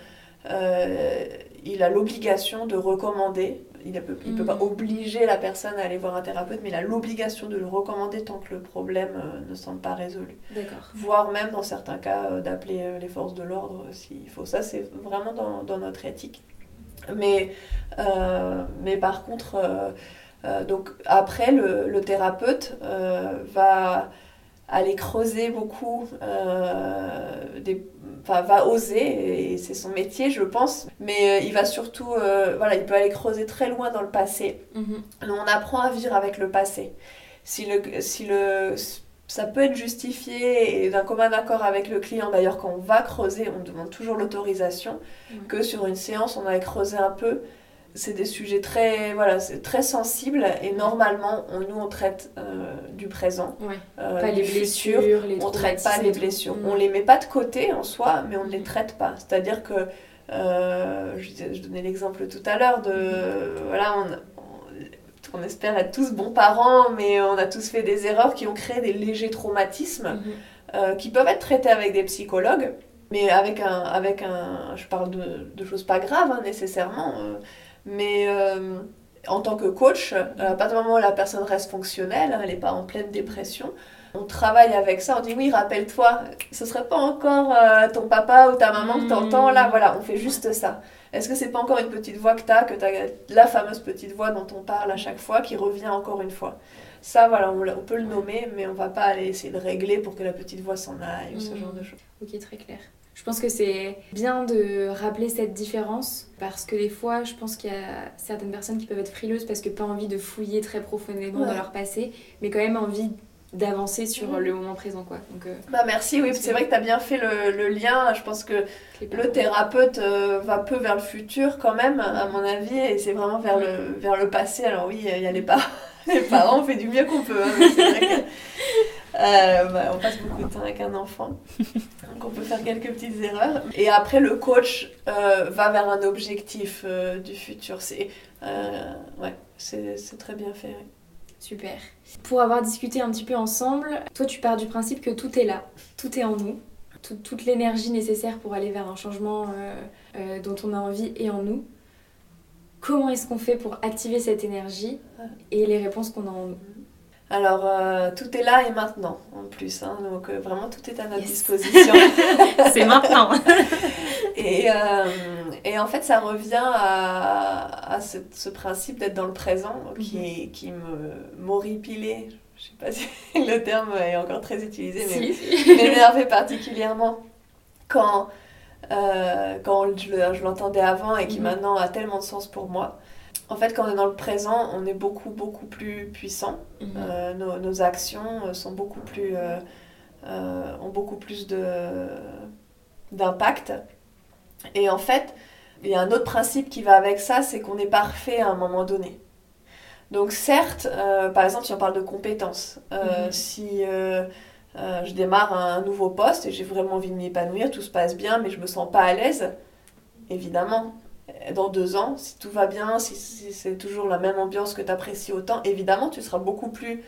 euh, il a l'obligation de recommander. Il ne peut, il peut pas obliger la personne à aller voir un thérapeute, mais il a l'obligation de le recommander tant que le problème euh, ne semble pas résolu. D'accord. Voire même dans certains cas euh, d'appeler euh, les forces de l'ordre s'il faut. Ça, c'est vraiment dans, dans notre éthique. Mais, euh, mais par contre, euh, euh, donc après, le, le thérapeute va aller creuser beaucoup, euh, des, enfin, va oser, et c'est son métier, je pense, mais euh, il va surtout, euh, voilà, il peut aller creuser très loin dans le passé. Mhm. Nous, on apprend à vivre avec le passé. Si le, si le, ça peut être justifié et d'un commun accord avec le client, d'ailleurs, quand on va creuser, on demande toujours l'autorisation, que sur une séance, on allait creuser un peu. C'est des sujets très, voilà, très sensibles et normalement, on, nous, on traite euh, du présent, Ouais. euh, Pas du les futur. blessures, les On traite pas les blessures. Mhm. On les met pas de côté en soi, mais on ne les Mhm. traite pas. C'est-à-dire que, euh, je, donnais l'exemple tout à l'heure de, Mhm. voilà, on, on, on espère être tous bons parents, mais on a tous fait des erreurs qui ont créé des légers traumatismes Mhm. euh, qui peuvent être traités avec des psychologues, mais avec un, avec un je parle de, de choses pas graves hein, nécessairement, mais euh, en tant que coach, euh, à partir du moment où la personne reste fonctionnelle, hein, elle n'est pas en pleine dépression, on travaille avec ça, on dit oui, rappelle-toi, ce serait pas encore euh, ton papa ou ta maman que t'entends là, voilà, on fait juste ça. Est-ce que c'est pas encore une petite voix que t'as, que t'as la fameuse petite voix dont on parle à chaque fois, qui revient encore une fois? Ça, voilà, on, peut le nommer, mais on va pas aller essayer de régler pour que la petite voix s'en aille ou ce Mhm. genre de choses. Ok, très clair. Je pense que c'est bien de rappeler cette différence parce que des fois, je pense qu'il y a certaines personnes qui peuvent être frileuses parce que pas envie de fouiller très profondément dans leur passé, mais quand même envie d'avancer sur Mhm. le moment présent, quoi. Donc, euh, Bah merci, oui, c'est vrai que tu as bien fait le, le lien. Je pense que le thérapeute euh, va peu vers le futur quand même, à mon avis, et c'est vraiment vers le, vers le passé. Alors oui, il y a les parents. Les parents, on fait du mieux qu'on peut. hein, mais c'est vrai que, euh, bah, on passe beaucoup de temps avec un enfant, donc on peut faire quelques petites erreurs. Et après, le coach va vers un objectif du futur. C'est ouais, c'est très bien fait. Super. Pour avoir discuté un petit peu ensemble, toi tu pars du principe que tout est là, tout est en nous, Tout- toute l'énergie nécessaire pour aller vers un changement euh, euh, dont on a envie est en nous. Comment est-ce qu'on fait pour activer cette énergie et les réponses qu'on a en nous? Alors, euh, tout est là et maintenant, en plus. hein, donc, euh, vraiment, tout est à notre Yes. disposition. C'est maintenant et, euh, et en fait, ça revient à, à ce, ce principe d'être dans le présent qui, est- qui me m'horripilait. Je sais pas si le terme est encore très utilisé, mais Si, m'énervait particulièrement quand, euh, quand je, le- je l'entendais avant et qui Mhm. maintenant a tellement de sens pour moi. En fait, quand on est dans le présent, on est beaucoup, beaucoup plus puissant. Mhm. Euh, nos, nos actions sont beaucoup plus, ont beaucoup plus de, d'impact. Et en fait, il y a un autre principe qui va avec ça, c'est qu'on est parfait à un moment donné. Donc certes, euh, par exemple, si on parle de compétences, euh, Mhm. si euh, je démarre un nouveau poste et j'ai vraiment envie de m'épanouir, tout se passe bien, mais je me sens pas à l'aise, évidemment, dans deux ans, si tout va bien, si, si c'est toujours la même ambiance que tu apprécies autant, évidemment, tu seras beaucoup plus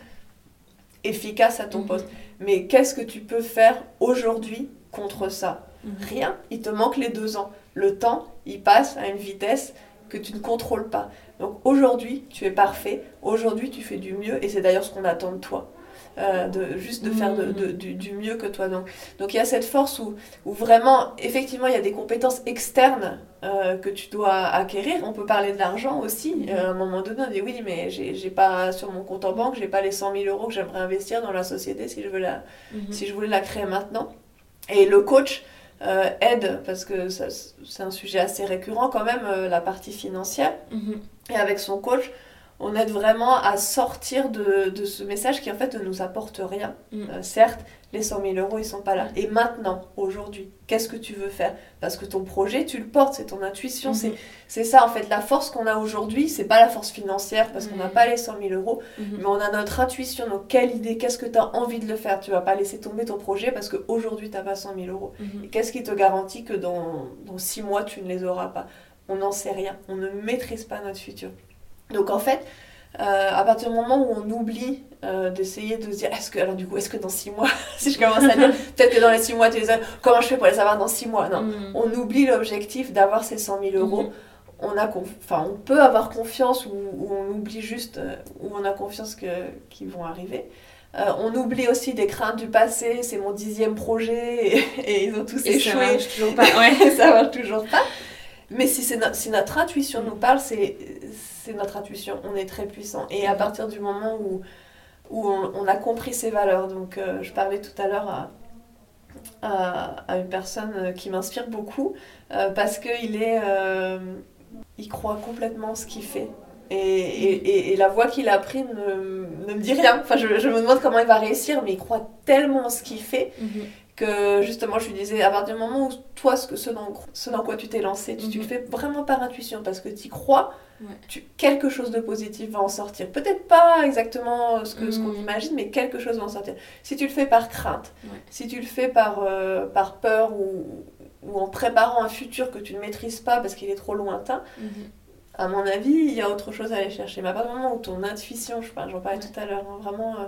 efficace à ton Mhm. poste. Mais qu'est-ce que tu peux faire aujourd'hui contre ça? Rien. Il te manque les deux ans. Le temps, il passe à une vitesse que tu ne contrôles pas. Donc aujourd'hui, tu es parfait. Aujourd'hui, tu fais du mieux. Et c'est d'ailleurs ce qu'on attend de toi. Euh, de, juste de faire de- de- du, du mieux que toi. Donc, donc il y a cette force où, où vraiment, effectivement, il y a des compétences externes euh, que tu dois acquérir. On peut parler de l'argent aussi. Euh, à un moment donné, on dit oui, mais j'ai pas sur mon compte en banque, j'ai pas les 100 000 euros que j'aimerais investir dans la société si je veux la, Mhm. si je voulais la créer maintenant. Et le coach euh, aide, parce que c'est un sujet assez récurrent quand même, euh, la partie financière. Mhm. Et avec son coach, on aide vraiment à sortir de, de, ce message qui en fait ne nous apporte rien. Mm. Euh, certes, les 100 000 euros, ils sont pas là. Et maintenant, aujourd'hui, qu'est-ce que tu veux faire? Parce que ton projet, tu le portes, c'est ton intuition, Mhm. c'est c'est ça en fait. La force qu'on a aujourd'hui, c'est pas la force financière parce qu'on n'a Mhm. pas les 100 000 euros, Mhm. mais on a notre intuition. Donc, quelle idée Qu'est-ce que tu as envie de le faire? Tu vas pas laisser tomber ton projet parce qu'aujourd'hui, tu n'as pas 100 000 euros. Et qu'est-ce qui te garantit que dans, dans six mois, tu ne les auras pas? On n'en sait rien. On ne maîtrise pas notre futur. Donc en fait, euh, à partir du moment où on oublie euh, d'essayer de se dire, est-ce que, alors du coup, est-ce que dans six mois, si je commence à dire, peut-être que dans les six mois, tu les as, comment je fais pour les avoir dans six mois? Non. Mhm. On oublie l'objectif d'avoir ces 100 000 euros. Mhm. On, a enfin, on peut avoir confiance ou, ou on oublie juste, euh, ou on a confiance que, qu'ils vont arriver. Euh, on oublie aussi des craintes du passé, c'est mon dixième projet et, et ils ont tous Et ça échoué. marche toujours pas. Ouais. ça marche toujours pas. Mais si, c'est no- si notre intuition nous parle, c'est, c'est notre intuition. On est très puissant. Et à partir du moment où, on, a compris ces valeurs, donc euh, je parlais tout à l'heure à, une personne qui m'inspire beaucoup, euh, parce qu'il est... euh, il croit complètement en ce qu'il fait. Et, la voie qu'il a prise ne, me dit rien. Enfin, je, me demande comment il va réussir, mais il croit tellement en ce qu'il fait Mhm. Que justement je lui disais à partir du moment où toi ce, que, ce, dans, ce dans quoi tu t'es lancé tu, tu le Mhm. fais vraiment par intuition parce que tu crois Ouais. tu, quelque chose de positif va en sortir peut-être pas exactement ce que ce qu'on Mhm. imagine mais quelque chose va en sortir si tu le fais par crainte Ouais. si tu le fais par, euh, par peur ou, ou en préparant un futur que tu ne maîtrises pas parce qu'il est trop lointain Mhm. à mon avis, il y a autre chose à aller chercher. Mais à partir du moment où ton intuition, je j'en parlais tout à l'heure, hein, vraiment euh,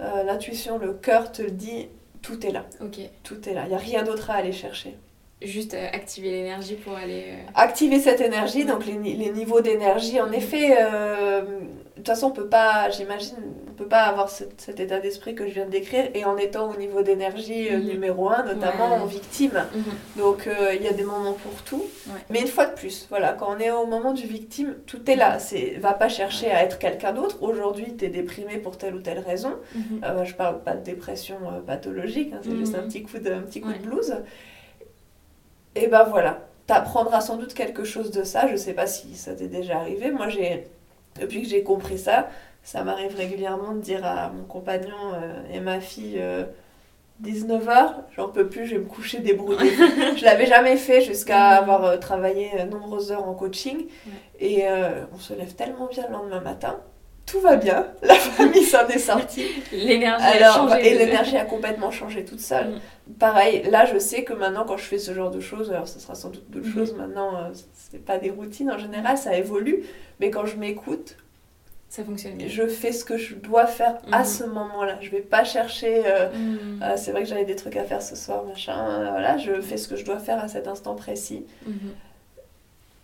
euh, l'intuition, le cœur te le dit, tout est là. Ok. Tout est là. Il n'y a rien d'autre à aller chercher. Juste euh, activer l'énergie pour aller. euh, Activer cette énergie, donc les, les niveaux d'énergie, en effet, euh, toute façon, on peut pas, j'imagine, on peut pas avoir cet, cet état d'esprit que je viens de décrire et en étant au niveau d'énergie euh, Mhm. numéro un, notamment Ouais. en victime. Mhm. Donc euh, il y a des moments pour tout. Ouais. Mais une fois de plus, voilà, quand on est au moment du victime, tout est là. C'est, va pas chercher à être quelqu'un d'autre. Aujourd'hui, tu es déprimé pour telle ou telle raison. Mhm. Euh, je parle pas de dépression euh, pathologique, hein, c'est juste Mhm. un petit coup de, un petit coup Ouais. de blues. Et ben voilà, t'apprendras sans doute quelque chose de ça. Je sais pas si ça t'est déjà arrivé. Moi, j'ai, depuis que j'ai compris ça, ça m'arrive régulièrement de dire à mon compagnon euh, et ma fille. 19h, j'en peux plus, je vais me coucher débrouillée. je l'avais jamais fait jusqu'à avoir euh, travaillé euh, nombreuses heures en coaching. Et euh, on se lève tellement bien le lendemain matin. Tout va bien, la famille s'en est sortie. L'énergie a Alors, changé. et l'énergie a complètement changé toute seule. Pareil, là je sais que maintenant quand je fais ce genre de choses, alors ce sera sans doute d'autres Mhm. choses maintenant, euh, c'est pas des routines en général, ça évolue, mais quand je m'écoute, Ça fonctionne je fais ce que je dois faire à Mhm. ce moment-là. Je vais pas chercher, euh, Mhm. ah, c'est vrai que j'avais des trucs à faire ce soir, machin, euh, voilà, je fais ce que je dois faire à cet instant précis.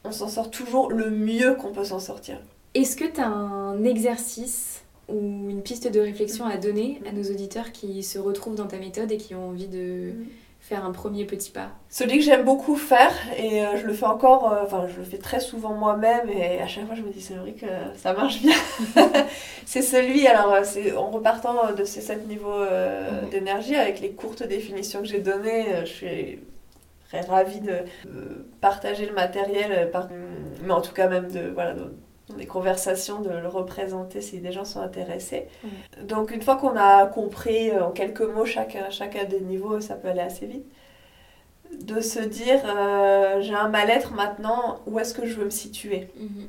On s'en sort toujours le mieux qu'on peut s'en sortir. Est-ce que tu as un exercice ou une piste de réflexion à donner à nos auditeurs qui se retrouvent dans ta méthode et qui ont envie de Mhm. faire un premier petit pas Celui que j'aime beaucoup faire, et euh, je le fais encore, euh, enfin je le fais très souvent moi-même, et à chaque fois je me dis c'est vrai que ça marche bien. c'est celui, alors euh, c'est en repartant de ces sept niveaux euh, Mhm. d'énergie, avec les courtes définitions que j'ai données, je suis très ravie de euh, partager le matériel, par- mais en tout cas même de, voilà, de- des conversations, de le représenter si des gens sont intéressés. Donc une fois qu'on a compris euh, en quelques mots chacun, chacun des niveaux, ça peut aller assez vite, de se dire euh, j'ai un mal-être maintenant, où est-ce que je veux me situer? Mhm.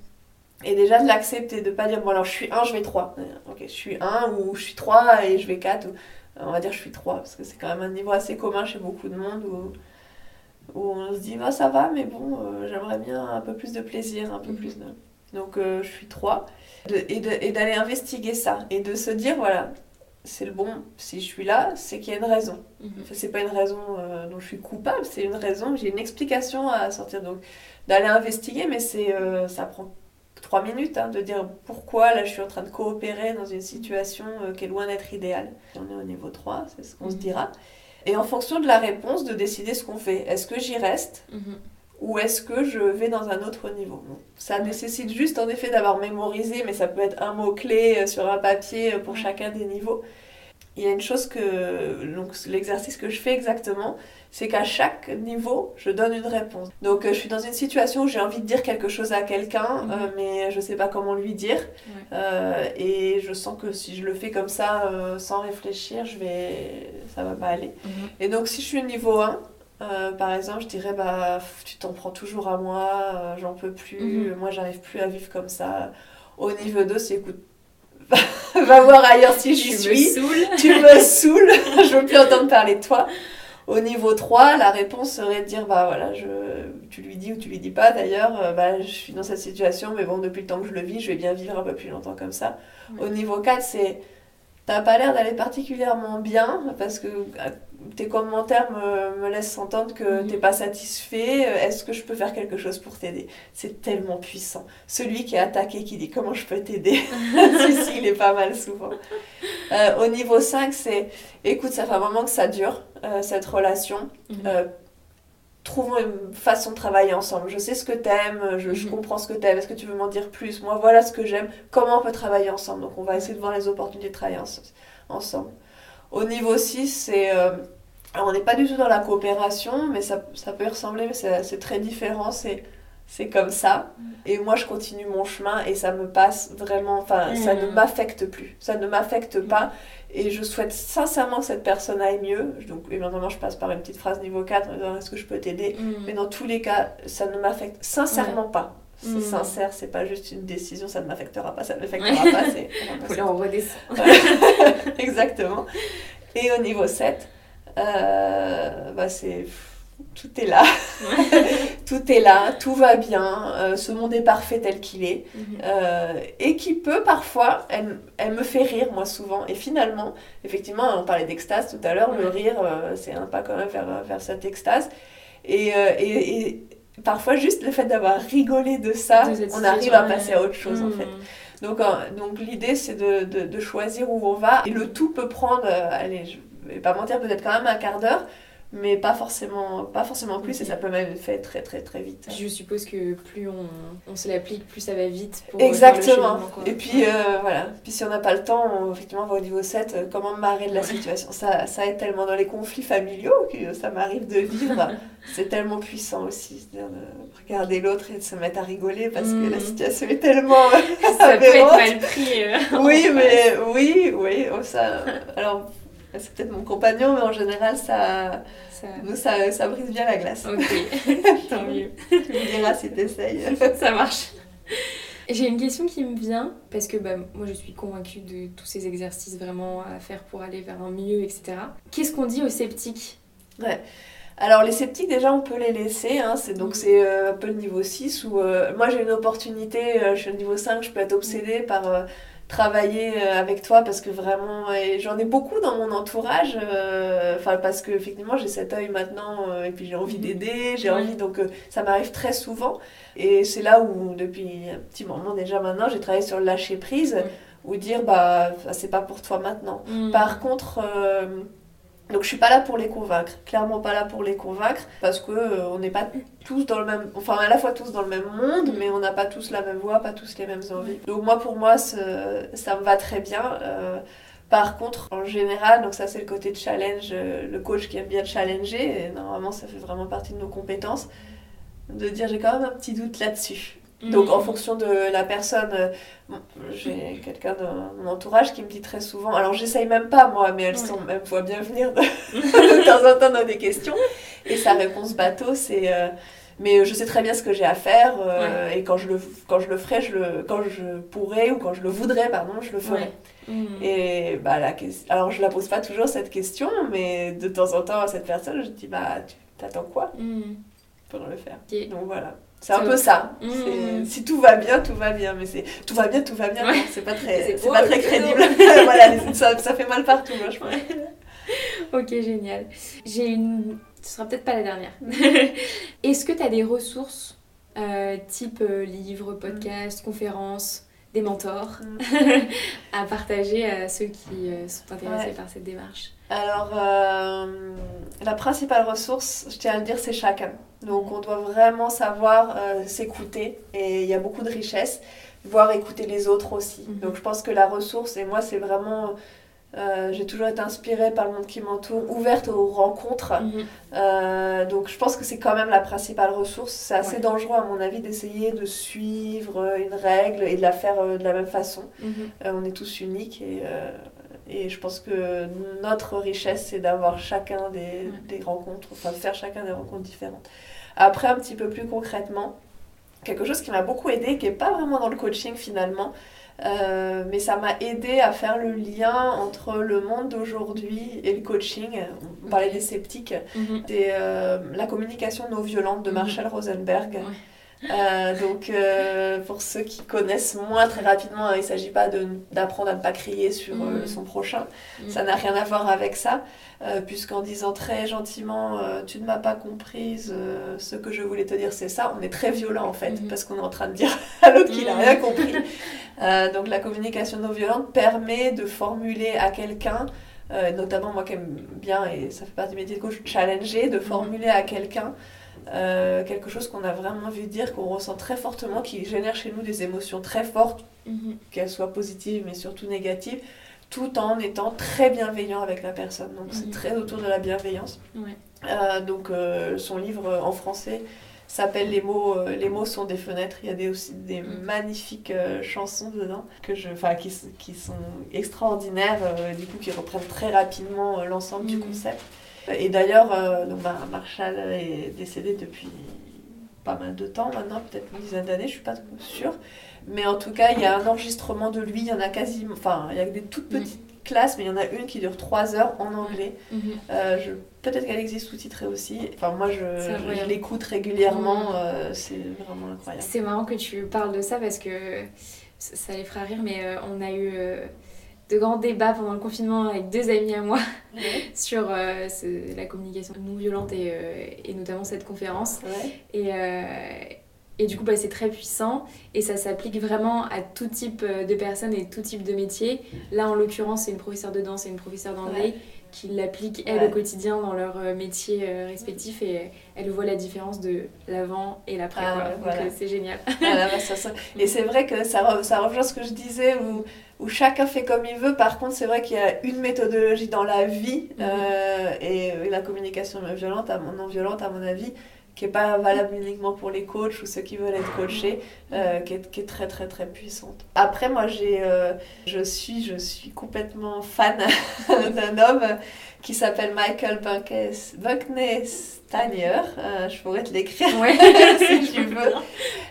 Et déjà de l'accepter, de pas dire bon alors je suis 1, je vais 3. Ok, je suis 1 ou je suis 3 et je vais 4. Ou, on va dire je suis 3 parce que c'est quand même un niveau assez commun chez beaucoup de monde où, où on se dit bah, ça va mais bon euh, j'aimerais bien un peu plus de plaisir, un peu Mhm. plus de... Donc euh, je suis 3. De- et d'aller investiguer ça et de se dire voilà c'est le bon, si je suis là c'est qu'il y a une raison. Enfin, c'est pas une raison euh, dont je suis coupable, c'est une raison, j'ai une explication à sortir. Donc d'aller investiguer, mais c'est euh, ça prend trois minutes hein, de dire pourquoi là je suis en train de coopérer dans une situation qui est loin d'être idéale. On est au niveau 3, c'est ce qu'on se Mhm. dira. Et en fonction de la réponse, de décider ce qu'on fait. Est-ce que j'y reste? Mhm. Ou est-ce que je vais dans un autre niveau? Ça nécessite juste en effet d'avoir mémorisé, mais ça peut être un mot-clé euh, sur un papier euh, pour chacun des niveaux. il y a une chose que. Donc, l'exercice que je fais exactement, c'est qu'à chaque niveau, je donne une réponse. Donc, euh, je suis dans une situation où j'ai envie de dire quelque chose à quelqu'un, mhm. euh, mais je ne sais pas comment lui dire. Euh, et je sens que si je le fais comme ça, sans réfléchir, je vais... ça va pas aller. Mhm. Et donc, si je suis au niveau 1, par exemple, je dirais bah tu t'en prends toujours à moi, j'en peux plus, mhm. moi j'arrive plus à vivre comme ça. Au niveau 2, c'est écoute, va voir ailleurs si j'y suis. tu me saoules, je veux plus entendre parler de toi. Au niveau 3, la réponse serait de dire bah voilà, je, tu lui dis ou tu lui dis pas d'ailleurs, euh, bah, je suis dans cette situation, mais bon, depuis le temps que je le vis, je vais bien vivre un peu plus longtemps comme ça. Au niveau 4, c'est t'as pas l'air d'aller particulièrement bien parce que euh, tes commentaires me, me laissent entendre que tu mhm. t'es pas satisfait. Est-ce que je peux faire quelque chose pour t'aider? C'est tellement puissant. Celui qui est attaqué qui dit comment je peux t'aider? si, il est pas mal souvent. Euh, au niveau 5, c'est écoute, ça fait un moment que ça dure, euh, cette relation. Mhm trouvons une façon de travailler ensemble. Je sais ce que t'aimes, je, je mhm. comprends ce que t'aimes, est-ce que tu veux m'en dire plus? Moi, voilà ce que j'aime, comment on peut travailler ensemble? Donc, on va essayer de voir les opportunités de travailler ensemble. Au niveau 6, c'est... Euh, on n'est pas du tout dans la coopération, mais ça, ça peut y ressembler, mais c'est très différent. C'est c'est comme ça. Mm. Et moi, je continue mon chemin et ça me passe vraiment, enfin, ça ne mm. m'affecte plus. Ça ne m'affecte mm. pas. Et je souhaite sincèrement que cette personne aille mieux. Donc, évidemment, je passe par une petite phrase niveau 4, est-ce que je peux t'aider? Mais dans tous les cas, ça ne m'affecte sincèrement pas. C'est sincère, c'est pas juste une décision, ça ne m'affectera pas, ça ne m'affectera pas. C'est... on redescend. Exactement. Et au niveau 7, euh, bah c'est tout est là. tout est là, tout va bien, euh, ce monde est parfait tel qu'il est. Mhm. Euh, et qui peut parfois, elle, elle, me fait rire, moi souvent. Et finalement, effectivement, on parlait d'extase tout à l'heure, le rire, euh, c'est un pas quand même vers, vers cette extase. Et, et, et, parfois, juste le fait d'avoir rigolé de ça, on arrive à passer à autre chose en fait. Mhm. Donc, donc l'idée, c'est de, de, de, choisir où on va. Et le tout peut prendre, allez, je vais pas mentir, peut-être quand même un quart d'heure mais pas forcément, pas forcément plus, et ça peut même être fait très très très vite. Je suppose que plus on, on se l'applique, plus ça va vite. Pour Exactement. et puis euh, voilà, puis si on n'a pas le temps, on, effectivement, on va au niveau 7, euh, comment marrer de la situation? Ça, ça aide tellement dans les conflits familiaux que ça m'arrive de vivre. C'est tellement puissant aussi, de regarder l'autre et de se mettre à rigoler parce que la mm. situation est tellement. ça peut être mal pris. Euh, oui, mais oui, oui, oh, ça. Alors c'est peut-être mon compagnon, mais en général, ça, ça... ça, brise bien la glace. Ok, tant mieux. tu me diras si t'essayes. ça marche. J'ai une question qui me vient, parce que bah, moi je suis convaincue de tous ces exercices vraiment à faire pour aller vers un mieux, etc. Qu'est-ce qu'on dit aux sceptiques? Ouais. Alors les sceptiques déjà on peut les laisser, hein, c'est, donc mm. c'est euh, un peu le niveau 6 où euh, moi j'ai une opportunité, euh, je suis au niveau 5, je peux être obsédée par travailler euh, avec toi parce que vraiment j'en ai beaucoup dans mon entourage euh, enfin parce que effectivement j'ai cet œil maintenant euh, et puis j'ai envie d'aider j'ai envie donc ça m'arrive très souvent. Et c'est là où depuis un petit moment déjà maintenant j'ai travaillé sur le lâcher prise ou dire bah c'est pas pour toi maintenant. Mm. par contre donc je suis pas là pour les convaincre, clairement pas là pour les convaincre, parce que euh, on n'est pas tous dans le même, enfin à la fois tous dans le même monde, mais on n'a pas tous la même voix, pas tous les mêmes envies. Donc moi pour moi ça me va très bien. Euh, par contre, en général, donc ça c'est le côté de challenge, euh, le coach qui aime bien challenger, et normalement ça fait vraiment partie de nos compétences, de dire j'ai quand même un petit doute là-dessus. Donc en mm. fonction de la personne, euh, j'ai quelqu'un de mon entourage qui me dit très souvent, alors j'essaye même pas moi, mais elle, sont, elle me bien venir de, temps en temps dans des questions. Et sa réponse bateau, c'est euh, mais je sais très bien ce que j'ai à faire euh, et quand je, le, quand je le ferai, je le, quand je pourrai ou quand je le voudrais, pardon, je le ferai. Mm. Et bah, la, alors je la pose pas toujours cette question, mais de temps en temps à cette personne, je dis bah tu t'attends quoi mm. pour le faire? Donc voilà. C'est un peu ça. Mmh. Si tout va bien, tout va bien. Mais c'est tout va bien, tout va bien. C'est pas très, c'est pas très crédible. voilà, ça, ça, fait mal partout, moi, je pense. ok, génial. J'ai une. Ce sera peut-être pas la dernière. Est-ce que tu as des ressources euh, type euh, livres, podcasts, conférences, des mentors mmh. à partager à ceux qui euh, sont intéressés par cette démarche? Alors, la principale ressource, je tiens à le dire, c'est chacun. Donc on doit vraiment savoir euh, s'écouter et il y a beaucoup de richesse, voir écouter les autres aussi. Mhm. Donc je pense que la ressource, et moi c'est vraiment Euh, j'ai toujours été inspirée par le monde qui m'entoure, ouverte aux rencontres. Mhm. Euh, donc je pense que c'est quand même la principale ressource. C'est assez Ouais. dangereux à mon avis d'essayer de suivre une règle et de la faire euh, de la même façon. Mhm. Euh, on est tous uniques et, euh, et je pense que notre richesse c'est d'avoir chacun des, des rencontres, enfin de faire chacun des rencontres différentes. Après un petit peu plus concrètement, quelque chose qui m'a beaucoup aidé, qui n'est pas vraiment dans le coaching finalement, euh, mais ça m'a aidé à faire le lien entre le monde d'aujourd'hui et le coaching. On parlait des sceptiques. Mhm. C'est euh, la communication non violente de Mhm. Marshall Rosenberg. Ouais. Euh, donc, euh, pour ceux qui connaissent moins très rapidement, hein, il ne s'agit pas d'apprendre à ne pas crier sur euh, Mhm. son prochain. Mhm. Ça n'a rien à voir avec ça, euh, puisqu'en disant très gentiment euh, Tu ne m'as pas comprise, euh, ce que je voulais te dire, c'est ça, on est très violent en fait, Mhm. parce qu'on est en train de dire à l'autre qu'il n'a rien compris. Euh, donc, la communication non violente permet de formuler à quelqu'un. euh, notamment moi qui aime bien, et ça fait partie du métier de coach, challenger, de formuler à quelqu'un euh, quelque chose qu'on a vraiment vu dire, qu'on ressent très fortement, qui génère chez nous des émotions très fortes, Mhm. qu'elles soient positives mais surtout négatives, tout en étant très bienveillant avec la personne. Donc c'est Mhm. très autour de la bienveillance. Ouais. Euh, donc euh, son livre en français s'appelle les mots les mots sont des fenêtres il y a des aussi des Mhm. magnifiques chansons dedans que je enfin qui, qui sont extraordinaires du coup qui reprennent très rapidement l'ensemble du concept et d'ailleurs euh, Mar- Marshall est décédé depuis pas mal de temps maintenant peut-être une dizaine d'années je suis pas sûre mais en tout cas il y a un enregistrement de lui il y en a quasiment enfin il y a des toutes Mhm. petites classes mais il y en a une qui dure trois heures en anglais Mhm. euh, je- Peut-être qu'elle existe sous-titrée aussi. Enfin, moi, je, l'écoute régulièrement. Mm. euh, c'est vraiment incroyable. C'est marrant que tu parles de ça parce que ça les fera rire, mais on a eu de grands débats pendant le confinement avec deux amis à moi sur euh, ce- la communication non violente et, euh, et notamment cette conférence. Ouais. Et, euh, et du coup, bah, c'est très puissant et ça s'applique vraiment à tout type de personnes et tout type de métiers. Là, en l'occurrence, c'est une professeure de danse et une professeure d'anglais qui l'appliquent, elles, Ouais. au quotidien dans leur euh, métier euh, respectif et elles voient la différence de l'avant et l'après. Ah, Donc, euh, c'est génial. Voilà, bah, ça, ça- Et c'est vrai que ça, ça rejoint ce que je disais où, où chacun fait comme il veut. Par contre, c'est vrai qu'il y a une méthodologie dans la vie Mhm. euh, et, et la communication non violente, à mon, non violente, à mon avis, qui n'est pas valable uniquement pour les coachs ou ceux qui veulent être coachés, euh, qui, est, très très très puissante. Après, moi, j'ai, euh, je, suis, je suis complètement fan d'un homme qui s'appelle Michael Bunkes- Buckney-Stanier. Euh, je pourrais te l'écrire Ouais. si tu veux.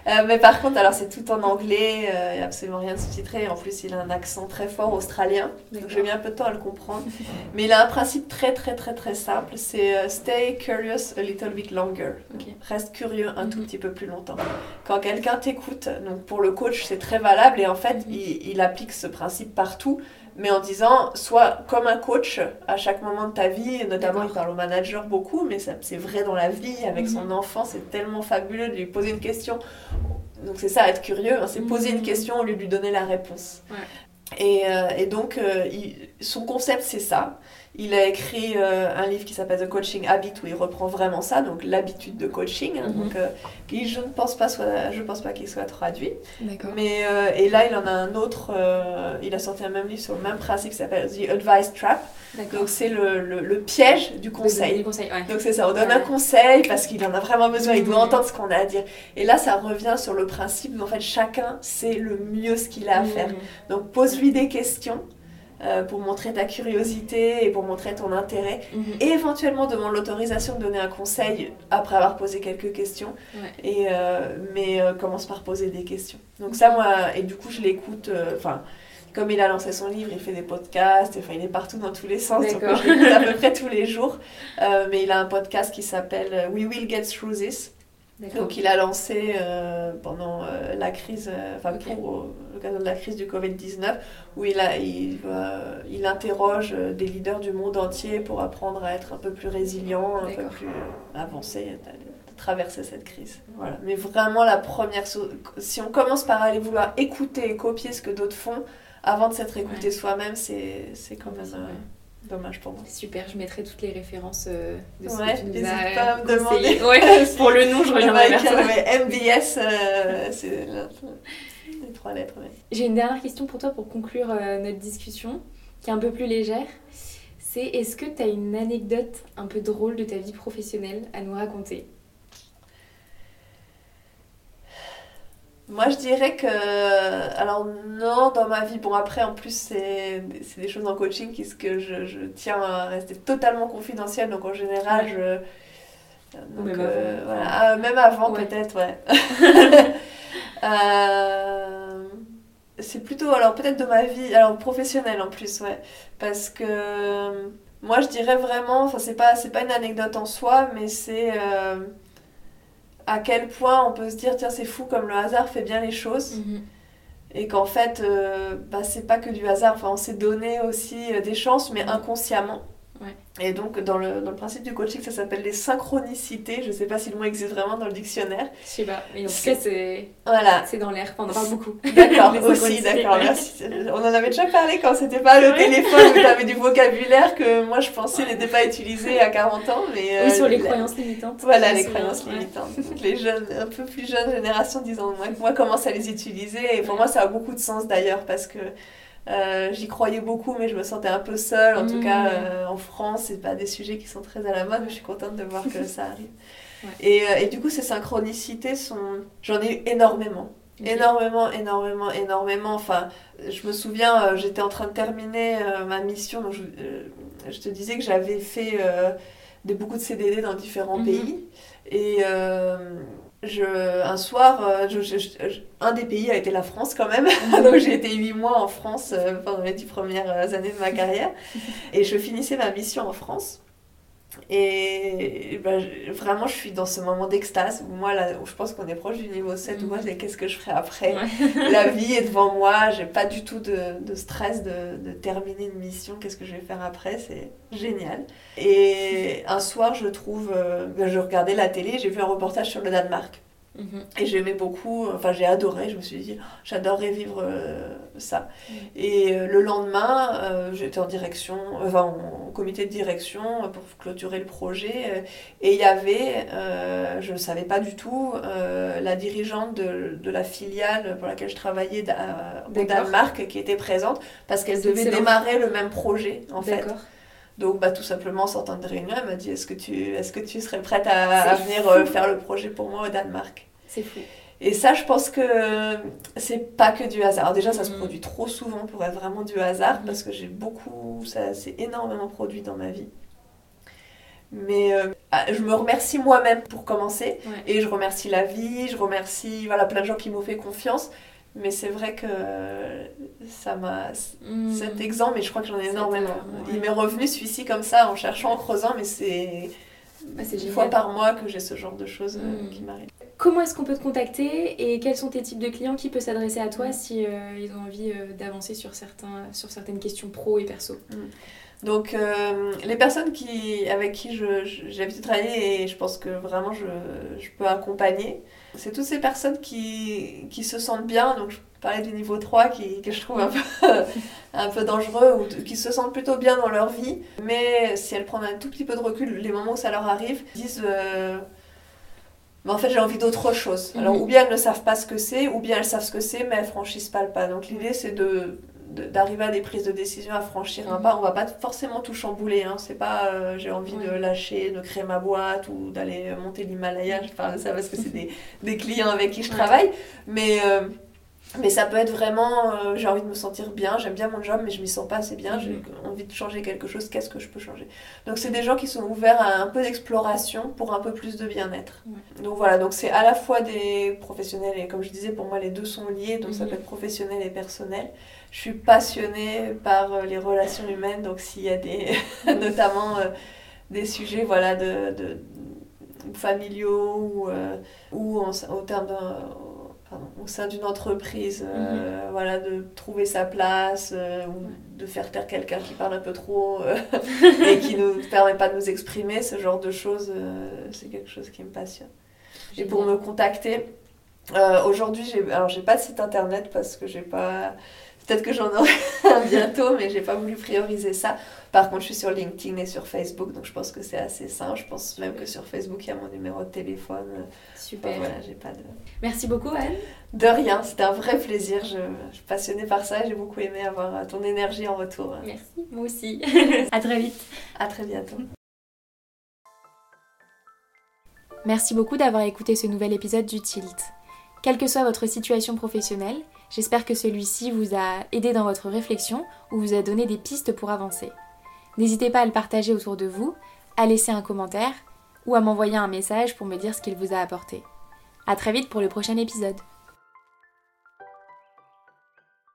Euh, mais par contre, alors c'est tout en anglais, euh, il n'y a absolument rien de sous-titré. En plus, il a un accent très fort australien. Donc j'ai mis un peu de temps à le comprendre. Mais il a un principe très très très très simple, c'est stay curious a little bit longer. Reste curieux un tout Mhm. petit peu plus longtemps. Quand quelqu'un t'écoute, donc pour le coach c'est très valable et en fait Mhm. il, il applique ce principe partout, mais en disant soit comme un coach à chaque moment de ta vie, et notamment il parle au manager beaucoup, mais c'est vrai dans la vie avec Mhm. son enfant, c'est tellement fabuleux de lui poser une question. Donc c'est ça être curieux, hein, c'est poser une Mhm. question au lieu de lui donner la réponse. Ouais. Et, euh, et donc, euh, il- son concept, c'est ça. Il a écrit euh, un livre qui s'appelle The Coaching Habit où il reprend vraiment ça, donc l'habitude de coaching. hein, Mhm. donc, euh, qui je ne pense pas soit, je pense pas qu'il soit traduit. D'accord. Mais euh, et là, il en a un autre. euh, il a sorti un même livre sur le même principe qui s'appelle The Advice Trap. D'accord. Donc c'est le, le, le piège du conseil. conseils, ouais. Donc c'est ça, on donne Ouais. un conseil parce qu'il en a vraiment besoin, il doit Mhm. entendre ce qu'on a à dire. Et là, ça revient sur le principe d'en fait chacun sait le mieux ce qu'il a à faire. Mhm. Donc pose-lui des questions euh, pour montrer ta curiosité et pour montrer ton intérêt. Mhm. Et éventuellement demande l'autorisation de donner un conseil après avoir posé quelques questions. Ouais. Et, euh, mais euh, commence par poser des questions. Donc ça, moi, et du coup, je l'écoute. Enfin, comme il a lancé son livre, il fait des podcasts. Enfin, il est partout dans tous les sens. Donc D'accord. je l'écoute à peu près tous les jours. Mais il a un podcast qui s'appelle We Will Get Through This. Donc il a lancé euh, pendant euh, la crise, euh, enfin pour l'occasion de la crise du Covid-19, où il, a, il, il interroge des leaders du monde entier pour apprendre à être un peu plus résilient, un peu plus avancé, traverser cette crise. Voilà. Mais vraiment la première chose, si on commence par aller vouloir écouter et copier ce que d'autres font, avant de s'être écouté Ouais. soi-même, c'est quand même. Dommage pour moi. Super, je mettrai toutes les réfrérences euh, de ce Ouais, que tu nous as pas à me conseillé. demander. Ouais, pour le nom, je reviendrai vers toi. MBS, euh, c'est les trois lettres. ouais. J'ai une dernière question pour toi pour conclure euh, notre discussion. qui est un peu plus légère. C'est est-ce que tu as une anecdote un peu drôle de ta vie professionnelle à nous raconter? Moi, je dirais que. Alors, non, dans ma vie. Bon, après, en plus, c'est des choses en coaching qui, que je, je, tiens à rester totalement confidentielle. Donc, en général, je. Donc, même euh, avant, voilà. Ah, même avant peut-être, ouais. euh, c'est plutôt, alors peut-être de ma vie, alors professionnelle en plus, ouais. Parce que moi, je dirais vraiment, enfin, c'est pas, pas une anecdote en soi, mais c'est. Euh, à quel point on peut se dire tiens c'est fou comme le hasard fait bien les choses. Mhm. et qu'en fait euh, bah, c'est pas que du hasard. Enfin on s'est donné aussi euh, des chances mais inconsciemment et donc, dans le, dans le principe du coaching, ça s'appelle les synchronicités. Je ne sais pas si le mot existe vraiment dans le dictionnaire. Je sais pas, mais en tout cas, c'est voilà. dans l'air. on en parle beaucoup. D'accord, aussi, d'accord, merci. On en avait déjà parlé quand c'était pas le téléphone où tu avais du vocabulaire que moi je pensais n'était pas utilisé à 40 ans. Mais, euh, sur les croyances limitantes. Voilà, les croyances limitantes. les jeunes, un peu plus jeunes générations, disons, moi, moi commence à les utiliser. Et pour moi, ça a beaucoup de sens d'ailleurs parce que euh, j'y croyais beaucoup, mais je me sentais un peu seule. En tout cas, mmh. euh, en France, c'est pas des sujets qui sont très à la mode, mais je suis contente de voir que ça arrive. Et, euh, et, du coup, ces synchronicités sont. J'en ai eu énormément. Énormément, énormément, énormément. Enfin, je me souviens, j'étais en train de terminer ma mission. Donc je, je, te disais que j'avais fait des, beaucoup de CDD dans différents mmh. pays. Et je, un soir, euh, un des pays a été la France quand même. Donc j'ai été huit mois en France euh, pendant les dix premières années de ma carrière. Et je finissais ma mission en France. Et ben, vraiment, je suis dans ce moment d'extase où moi, là, où je pense qu'on est proche du niveau 7, où moi, je dis qu'est-ce que je ferai après La vie est devant moi, j'ai pas du tout de, de stress de, de, terminer une mission, qu'est-ce que je vais faire après C'est génial. Et un soir, je trouve, euh, ben, je regardais la télé, j'ai vu un reportage sur le Danemark. Mhm. Et j'aimais beaucoup, enfin j'ai adoré, je me suis dit, j'adorerais vivre euh, ça. Mhm. Et euh, le lendemain, euh, j'étais en direction, enfin en, comité de direction pour clôturer le projet. et il y avait, je ne savais pas du tout, la dirigeante de, de, la filiale pour laquelle je travaillais au Danemark qui était présente parce qu'elle devait démarrer le même projet en fait. Donc, bah, tout simplement, en sortant de réunion, elle m'a dit Est-ce que, tu, est que tu serais prête à, venir euh, faire le projet pour moi au Danemark? C'est fou. Et ça, je pense que c'est pas que du hasard. Alors déjà, ça se mm. produit trop souvent pour être vraiment du hasard, mm. parce que j'ai beaucoup, ça s'est énormément produit dans ma vie. Mais euh, ah, je me remercie moi-même pour commencer, et je remercie la vie, je remercie voilà, plein de gens qui m'ont fait confiance. Mais c'est vrai que ça m'a. Hmm. Cet exemple, mais je crois que j'en ai énormément. Il m'est revenu celui-ci comme ça en cherchant, en creusant, mais c'est. Bah, une fois par mois que j'ai ce genre de choses euh, hmm. qui m'arrivent. Comment est-ce qu'on peut te contacter et quels sont tes types de clients qui peuvent s'adresser à toi hmm. si euh, ils ont envie euh, d'avancer sur, certains, sur certaines questions pro et perso? Donc, les personnes qui, avec qui j'ai l'habitude de travailler et je pense que vraiment je, je peux accompagner, c'est toutes ces personnes qui, qui, se sentent bien, donc je parlais du niveau 3 qui, que je trouve un peu, un peu dangereux, ou qui se sentent plutôt bien dans leur vie, mais si elles prennent un tout petit peu de recul, les moments où ça leur arrive, disent euh, mais en fait j'ai envie d'autre chose. Alors mhm. ou bien elles ne savent pas ce que c'est, ou bien elles savent ce que c'est, mais elles franchissent pas le pas. Donc l'idée c'est de d'arriver à des prises de décision, à franchir un mhm. pas. On va pas forcément tout chambouler. Hein. C'est pas euh, j'ai envie de lâcher, de créer ma boîte ou d'aller monter l'Himalaya. Je parle de ça parce que c'est des, des, clients avec qui je travaille. Mais, euh, mais ça peut être vraiment euh, j'ai envie de me sentir bien, j'aime bien mon job, mais je m'y sens pas assez bien. J'ai mhm. envie de changer quelque chose. Qu'est-ce que je peux changer? Donc c'est des gens qui sont ouverts à un peu d'exploration pour un peu plus de bien-être. Donc voilà, donc c'est à la fois des professionnels et comme je disais, pour moi les deux sont liés. Donc ça mhm. peut être professionnel et personnel je suis passionnée par euh, les relations humaines, donc s'il y a des, notamment euh, des sujets voilà, de, de familiaux ou, euh, ou en, au, terme au sein d'une entreprise, mhm. voilà, de trouver sa place ou de faire taire quelqu'un qui parle un peu trop et qui ne nous permet pas de nous exprimer, ce genre de choses, c'est quelque chose qui me passionne. Et pour me contacter, aujourd'hui, j'ai, alors j'ai pas de site internet parce que j'ai pas Peut-être que j'en aurai un bientôt, mais j'ai pas voulu prioriser ça. Par contre, je suis sur LinkedIn et sur Facebook, donc je pense que c'est assez simple. Je pense même que sur Facebook, il y a mon numéro de téléphone. Super. voilà, j'ai pas de. Merci beaucoup, Anne. De rien, c'était un vrai plaisir. Je, je suis passionnée par ça. J'ai beaucoup aimé avoir ton énergie en retour. Merci, moi aussi. à très vite. À très bientôt. Merci beaucoup d'avoir écouté ce nouvel épisode du Tilt. Quelle que soit votre situation professionnelle, j'espère que celui-ci vous a aidé dans votre réflexion ou vous a donné des pistes pour avancer. N'hésitez pas à le partager autour de vous, à laisser un commentaire ou à m'envoyer un message pour me dire ce qu'il vous a apporté. A très vite pour le prochain épisode.